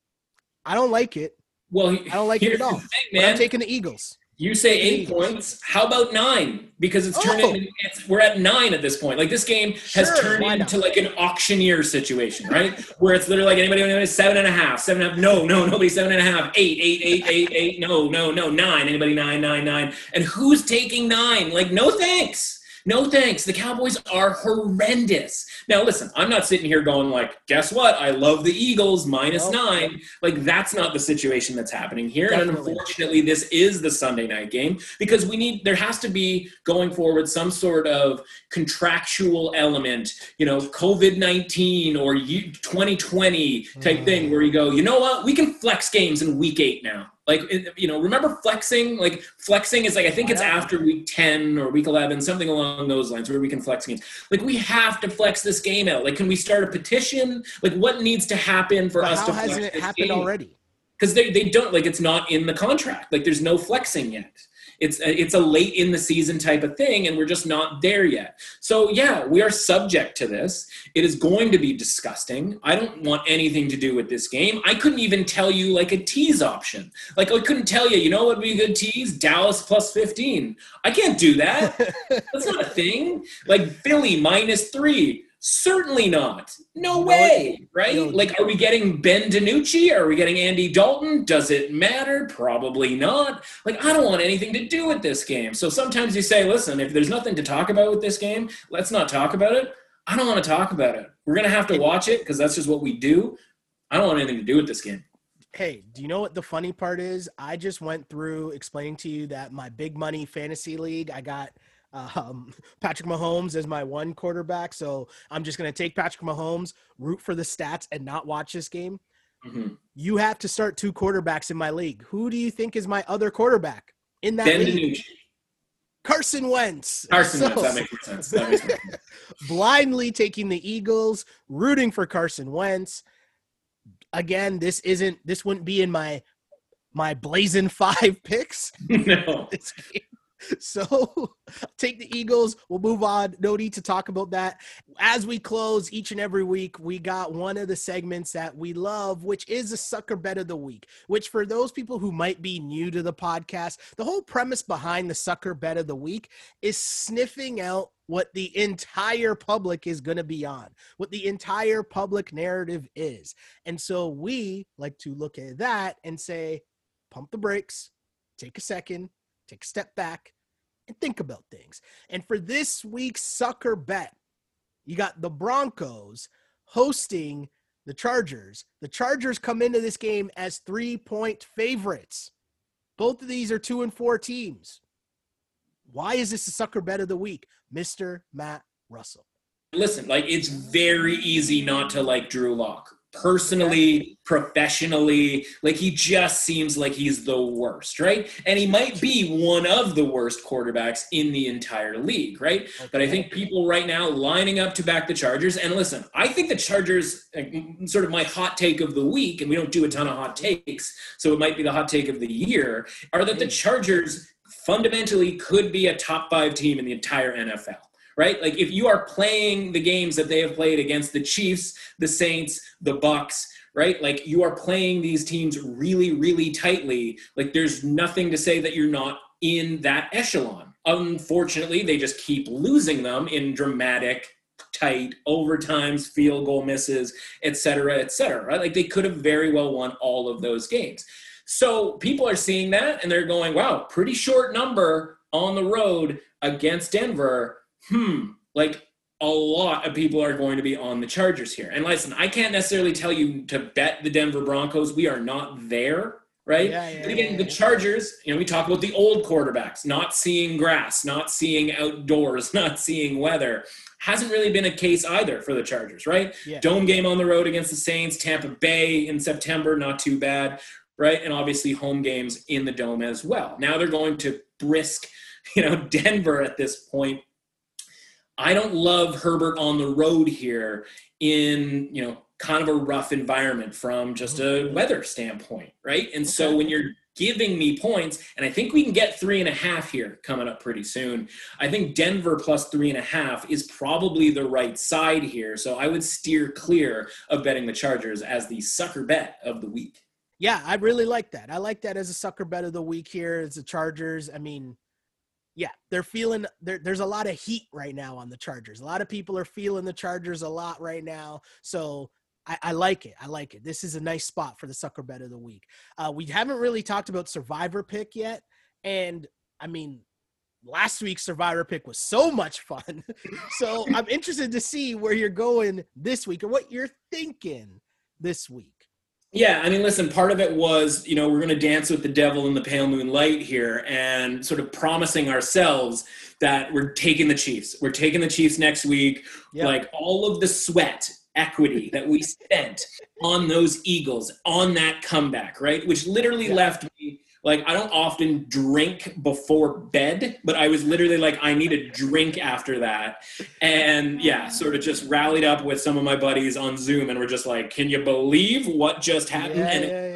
I don't like it. Well, I don't like it at all. Thing, I'm taking the Eagles. You say eight points. How about nine? Because it's turned Oh. into it's, we're at nine at this point. Like this game has Sure, turned into like an auctioneer situation, right? Where it's literally like anybody, anybody seven and a half, seven and a half. No, no, nobody seven and a half. Eight, eight, eight, eight, eight. No, no, no, nine. Anybody nine, nine, nine. And who's taking nine? Like no thanks. No thanks. The Cowboys are horrendous. Now listen, I'm not sitting here going like, guess what? I love the Eagles minus nine. Like that's not the situation that's happening here. And unfortunately, this is the Sunday night game because we need there has to be going forward some sort of contractual element, you know, COVID nineteen or 2020 type hmm. thing where you go, you know what, we can flex games in week eight now. Like you know, remember flexing? Like flexing is like I think it's after week ten or week eleven, something along those lines, where we can flex games. Like we have to flex this game out. Like, can we start a petition? Like, what needs to happen for But us how to flex hasn't it happened game? already? because they, they don't like it's not in the contract like there's no flexing yet it's a, it's a late in the season type of thing and we're just not there yet. So yeah we are subject to this. It is going to be disgusting. I don't want anything to do with this game. I couldn't even tell you like a tease option. Like i couldn't tell you you know what would be a good tease? Dallas plus 15 i can't do that. [laughs] That's not a thing. Like philly minus three certainly not. No way right? Like are we getting ben DiNucci are we getting andy dalton? Does it matter? Probably not. Like i don't want anything to do with this game. So sometimes you say listen if there's nothing to talk about with this game let's not talk about it. I don't want to talk about it. We're gonna have to watch it because that's just what we do. I don't want anything to do with this game. Hey, do you know what the funny part is? I just went through explaining to you that my big money fantasy league, I got um, [laughs] Patrick Mahomes as my one quarterback. So I'm just going to take Patrick Mahomes, root for the stats, and not watch this game. Mhm. You have to start two quarterbacks in my league. Who do you think is my other quarterback in that ben league? DiNucci Carson Wentz. carson So- Wentz, that makes sense that makes sense [laughs] blindly taking the Eagles, rooting for Carson Wentz. Again, this isn't this wouldn't be in my my blazing five [laughs] picks no this game. [laughs] So [laughs] take the Eagles. We'll move on. No need to talk about that. As we close each and every week, we got one of the segments that we love, which is a sucker bet of the week. Which, for those people who might be new to the podcast, the whole premise behind the sucker bet of the week is sniffing out what the entire public is going to be on, what the entire public narrative is. And so we like to look at that and say, pump the brakes, take a second, take a step back, and think about things. And for this week's sucker bet, you got the Broncos hosting the Chargers. The Chargers come into this game as three point favorites. Both of these are two and four teams. Why is this a sucker bet of the week, Mr. Matt Russell? listen, like it's very easy not to like Drew Lock. Personally, professionally, like he just seems like he's the worst, right? And he might be one of the worst quarterbacks in the entire league, right? But I think people right now lining up to back the Chargers. And listen, I think the Chargers, sort of my hot take of the week, and we don't do a ton of hot takes, so it might be the hot take of the year, are that the mm. Chargers fundamentally could be a top five team in the entire NFL right? Like if you are playing the games that they have played against the Chiefs, the Saints, the Bucs, right? Like you are playing these teams really, really tightly. Like there's nothing to say that you're not in that echelon. Unfortunately, they just keep losing them in dramatic, tight overtimes, field goal misses, et cetera, et cetera. Right? Like they could have very well won all of those games. So people are seeing that and they're going, wow, pretty short number on the road against Denver. Hmm, like a lot of people are going to be on the Chargers here. And listen, I can't necessarily tell you to bet the Denver Broncos. We are not there, right? Yeah, yeah, but again, yeah, the. Chargers, you know, we talk about the old quarterbacks, not seeing grass, not seeing outdoors, [laughs] not seeing weather. Hasn't really been a case either for the Chargers, right? Dome game on the road against the Saints, Tampa Bay in September, not too bad, right? And obviously home games in the Dome as well. Now they're going to brisk, [laughs] you know, Denver at this point. I don't love Herbert on the road here in, you know, kind of a rough environment from just a mm-hmm. weather standpoint, right? And so when you're giving me points, and I think we can get three and a half here coming up pretty soon. I think Denver plus three and a half is probably the right side here. So I would steer clear of betting the Chargers as the sucker bet of the week. Yeah, I really like that. I like that as a sucker bet of the week here. As the Chargers, I mean, yeah, they're feeling there, there's a lot of heat right now on the Chargers. A lot of people are feeling the Chargers a lot right now. So I, I, like it. I like it. This is a nice spot for the sucker bet of the week. Uh, we haven't really talked about survivor pick yet. And I mean, last week's survivor pick was so much fun. [laughs] so I'm interested to see where you're going this week or what you're thinking this week. Yeah, I mean, listen, part of it was, you know, we're going to dance with the devil in the pale moonlight here and sort of promising ourselves that we're taking the Chiefs. We're taking the Chiefs next week. Yep. Like all of the sweat equity that we spent on those Eagles on that comeback, right? Which literally yeah. left me like I don't often drink before bed, but I was literally like, I need a drink after that. And yeah, sort of just rallied up with some of my buddies on Zoom and we're just like, can you believe what just happened? Yeah, and yeah, yeah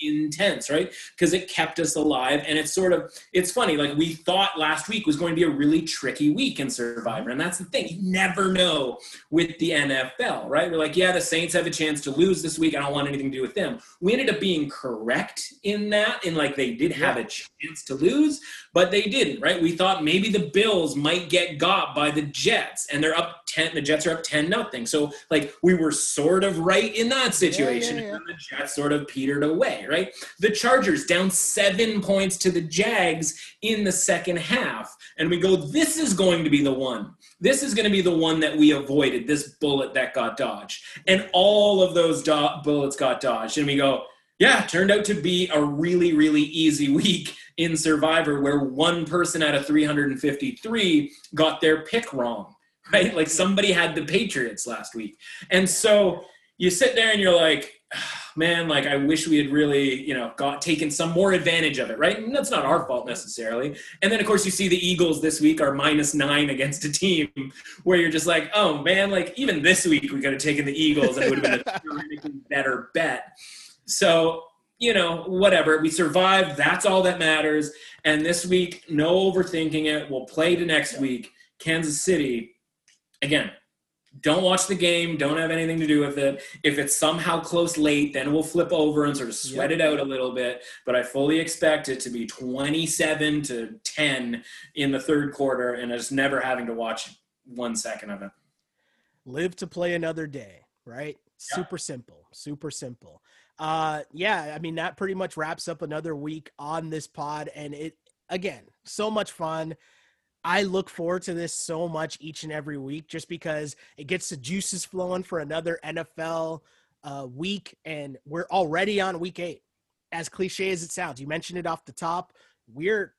intense, right? Because it kept us alive. And it's sort of, it's funny, like we thought last week was going to be a really tricky week in Survivor. And that's the thing, you never know with the NFL, right? We're like, yeah, the Saints have a chance to lose this week. I don't want anything to do with them. We ended up being correct in that, in like they did have a chance to lose, but they didn't, right? We thought maybe the Bills might get got by the Jets and they're up 10, the Jets are up 10 nothing. So like we were sort of right in that situation. Yeah, yeah, yeah. And the Jets sort of petered away, right? The Chargers down seven points to the Jags in the second half. And we go, this is going to be the one. This is going to be the one that we avoided, this bullet that got dodged. And all of those do- bullets got dodged. And we go, yeah, turned out to be a really, really easy [laughs] week in Survivor where one person out of 353 got their pick wrong, right? Like somebody had the Patriots last week. And so you sit there and you're like, ah, man, like I wish we had really, you know, got taken some more advantage of it, right? And that's not our fault necessarily. And then of course you see the Eagles this week are minus nine against a team [laughs] where you're just like, oh man, like even this week we could have taken the Eagles and it would have been a [laughs] better bet. So, you know, whatever. We survived. That's all that matters. And this week, no overthinking it. We'll play to next week. Kansas City, again, don't watch the game. Don't have anything to do with it. If it's somehow close late, then we'll flip over and sort of sweat yep. it out a little bit. But I fully expect it to be 27 to 10 in the third quarter and just never having to watch one second of it. Live to play another day, right? Super simple. Super simple. Uh yeah, I mean that pretty much wraps up another week on this pod and it again, so much fun. I look forward to this so much each and every week just because it gets the juices flowing for another NFL uh, week. And we're already on week eight. As cliche as it sounds, you mentioned it off the top. We're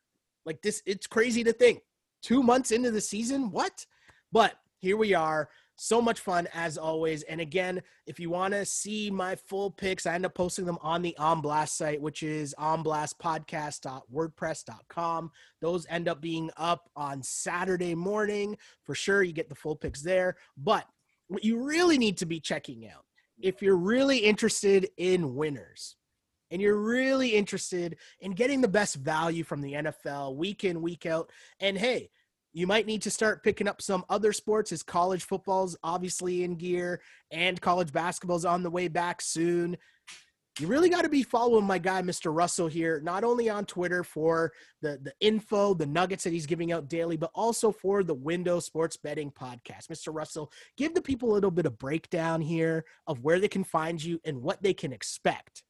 like this, it's crazy to think two months into the season. What? But here we are. So much fun as always. And again, if you want to see my full picks, I end up posting them on the On Blast site, which is onblastpodcast.wordpress.com. Those end up being up on Saturday morning for sure. You get the full picks there. But what you really need to be checking out, if you're really interested in winners, and you're really interested in getting the best value from the NFL week in, week out, and hey, you might need to start picking up some other sports as college football's obviously in gear and college basketball's on the way back soon. You really got to be following my guy, Mr. Russell, here, not only on Twitter for the, the info, the nuggets that he's giving out daily, but also for the Window Sports Betting Podcast. Mr. Russell, give the people a little bit of breakdown here of where they can find you and what they can expect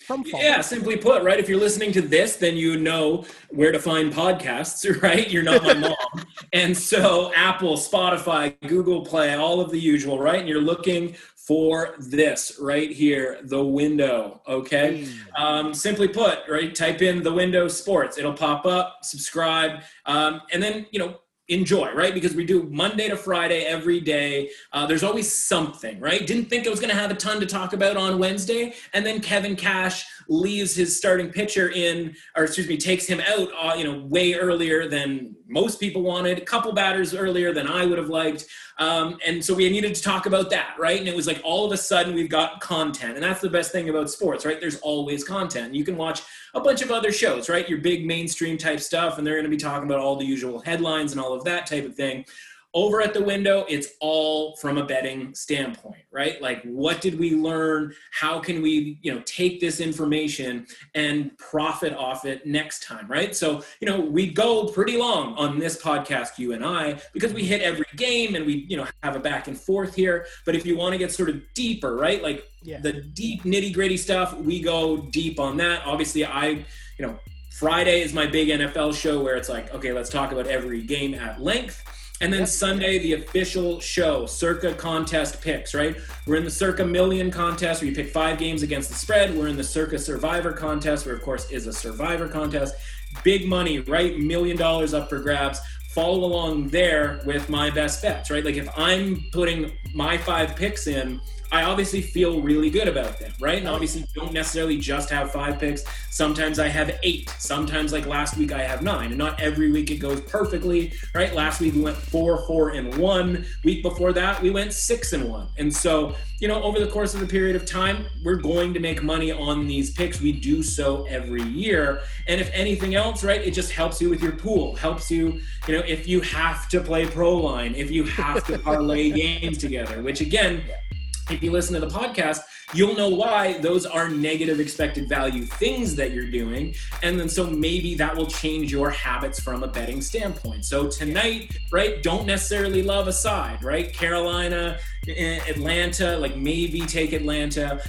from yeah simply put right? If you're listening to this then you know where to find podcasts [laughs] right? You're not my mom. And so apple spotify google play all of the usual right? And you're looking for this right here the window okay? Um, simply put right? Type in the window sports. It'll pop up subscribe um, and then you know enjoy, right? Because we do Monday to Friday every day. Uh, there's always something, right? Didn't think I was going to have a ton to talk about on Wednesday. And then Kevin Cash leaves his starting pitcher in, or excuse me, takes him out, uh, you know, way earlier than most people wanted, a couple batters earlier than I would have liked. Um, and so we needed to talk about that, right? And it was like all of a sudden we've got content. And that's the best thing about sports, right? There's always content. You can watch a bunch of other shows, right? Your big mainstream type stuff, and they're going to be talking about all the usual headlines and all of that type of thing. Over at the window it's all from a betting standpoint right? Like what did we learn? How can we you know take this information and profit off it next time right? So you know we go pretty long on this podcast you and i because we hit every game and we you know have a back and forth here. But if you want to get sort of deeper right like yeah. the deep nitty gritty stuff we go deep on that. Obviously i you know friday is my big nfl show where it's like okay let's talk about every game at length and then Sunday, the official show, Circa contest picks, right? We're in the Circa Million contest where you pick five games against the spread. We're in the Circa Survivor contest, where, of course, is a Survivor contest. Big money, right? Million dollars up for grabs. Follow along there with my best bets, right? Like if I'm putting my five picks in, I obviously feel really good about them, right? And obviously don't necessarily just have five picks. Sometimes I have eight. Sometimes like last week I have nine. And not every week it goes perfectly, right? Last week we went four, four, and one. Week before that we went six and one. And so, you know, over the course of a period of time, we're going to make money on these picks. We do so every year. And if anything else, right, it just helps you with your pool, helps you, you know, if you have to play pro line, if you have to [laughs] parlay games together, which again, if you listen to the podcast, you'll know why those are negative expected value things that you're doing. And then so maybe that will change your habits from a betting standpoint. So tonight, right, don't necessarily love a side, right? Carolina, Atlanta, like maybe take Atlanta.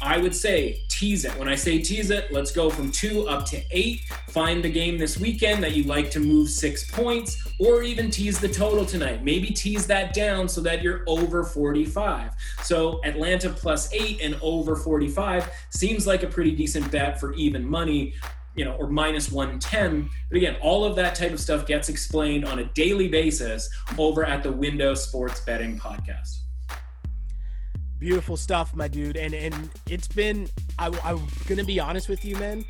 I would say tease it. When I say tease it, let's go from two up to eight. Find a game this weekend that you like to move six points, or even tease the total tonight. Maybe tease that down so that you're over 45. So Atlanta plus eight and over 45 seems like a pretty decent bet for even money you know, or minus 110. But again, all of that type of stuff gets explained on a daily basis over at the Window Sports Betting Podcast. Beautiful stuff, my dude. And and it's been I, I'm gonna be honest with you, man.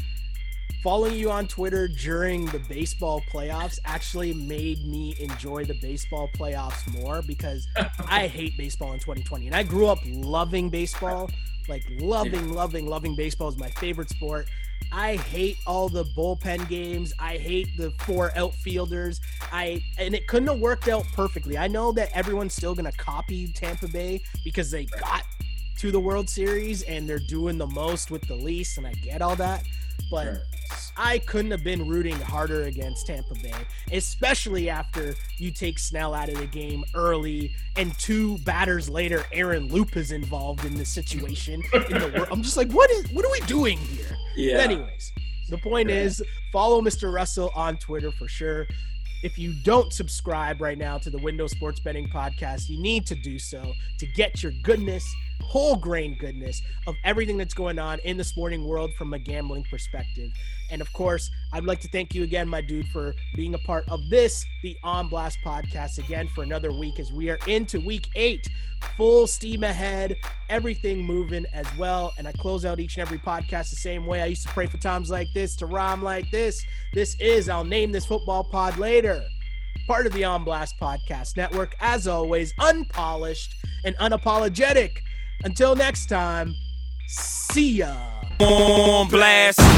Following you on Twitter during the baseball playoffs actually made me enjoy the baseball playoffs more because [laughs] I hate baseball in 2020. And I grew up loving baseball, like loving, loving, loving baseball is my favorite sport. I hate all the bullpen games. I hate the four outfielders. I and it couldn't have worked out perfectly. I know that everyone's still gonna copy Tampa Bay because they got to the World Series and they're doing the most with the least, and I get all that. But sure. I couldn't have been rooting harder against Tampa Bay, especially after you take Snell out of the game early and two batters later, Aaron Loup is involved in the situation. In the I'm just like, what is what are we doing here? Yeah. But anyways, the point yeah. is follow Mr. Russell on Twitter for sure. If you don't subscribe right now to the Window Sports Betting Podcast, you need to do so to get your goodness whole grain goodness of everything that's going on in the sporting world from a gambling perspective. And of course, I'd like to thank you again, my dude, for being a part of this, the On Blast podcast, again for another week as we are into week eight, full steam ahead, everything moving as well. And I close out each and every podcast the same way. I used to pray for times like this, to rhyme like this. This is, I'll name this football pod later part of the On Blast Podcast Network. As always, unpolished and unapologetic. Until next time, see ya. On blast.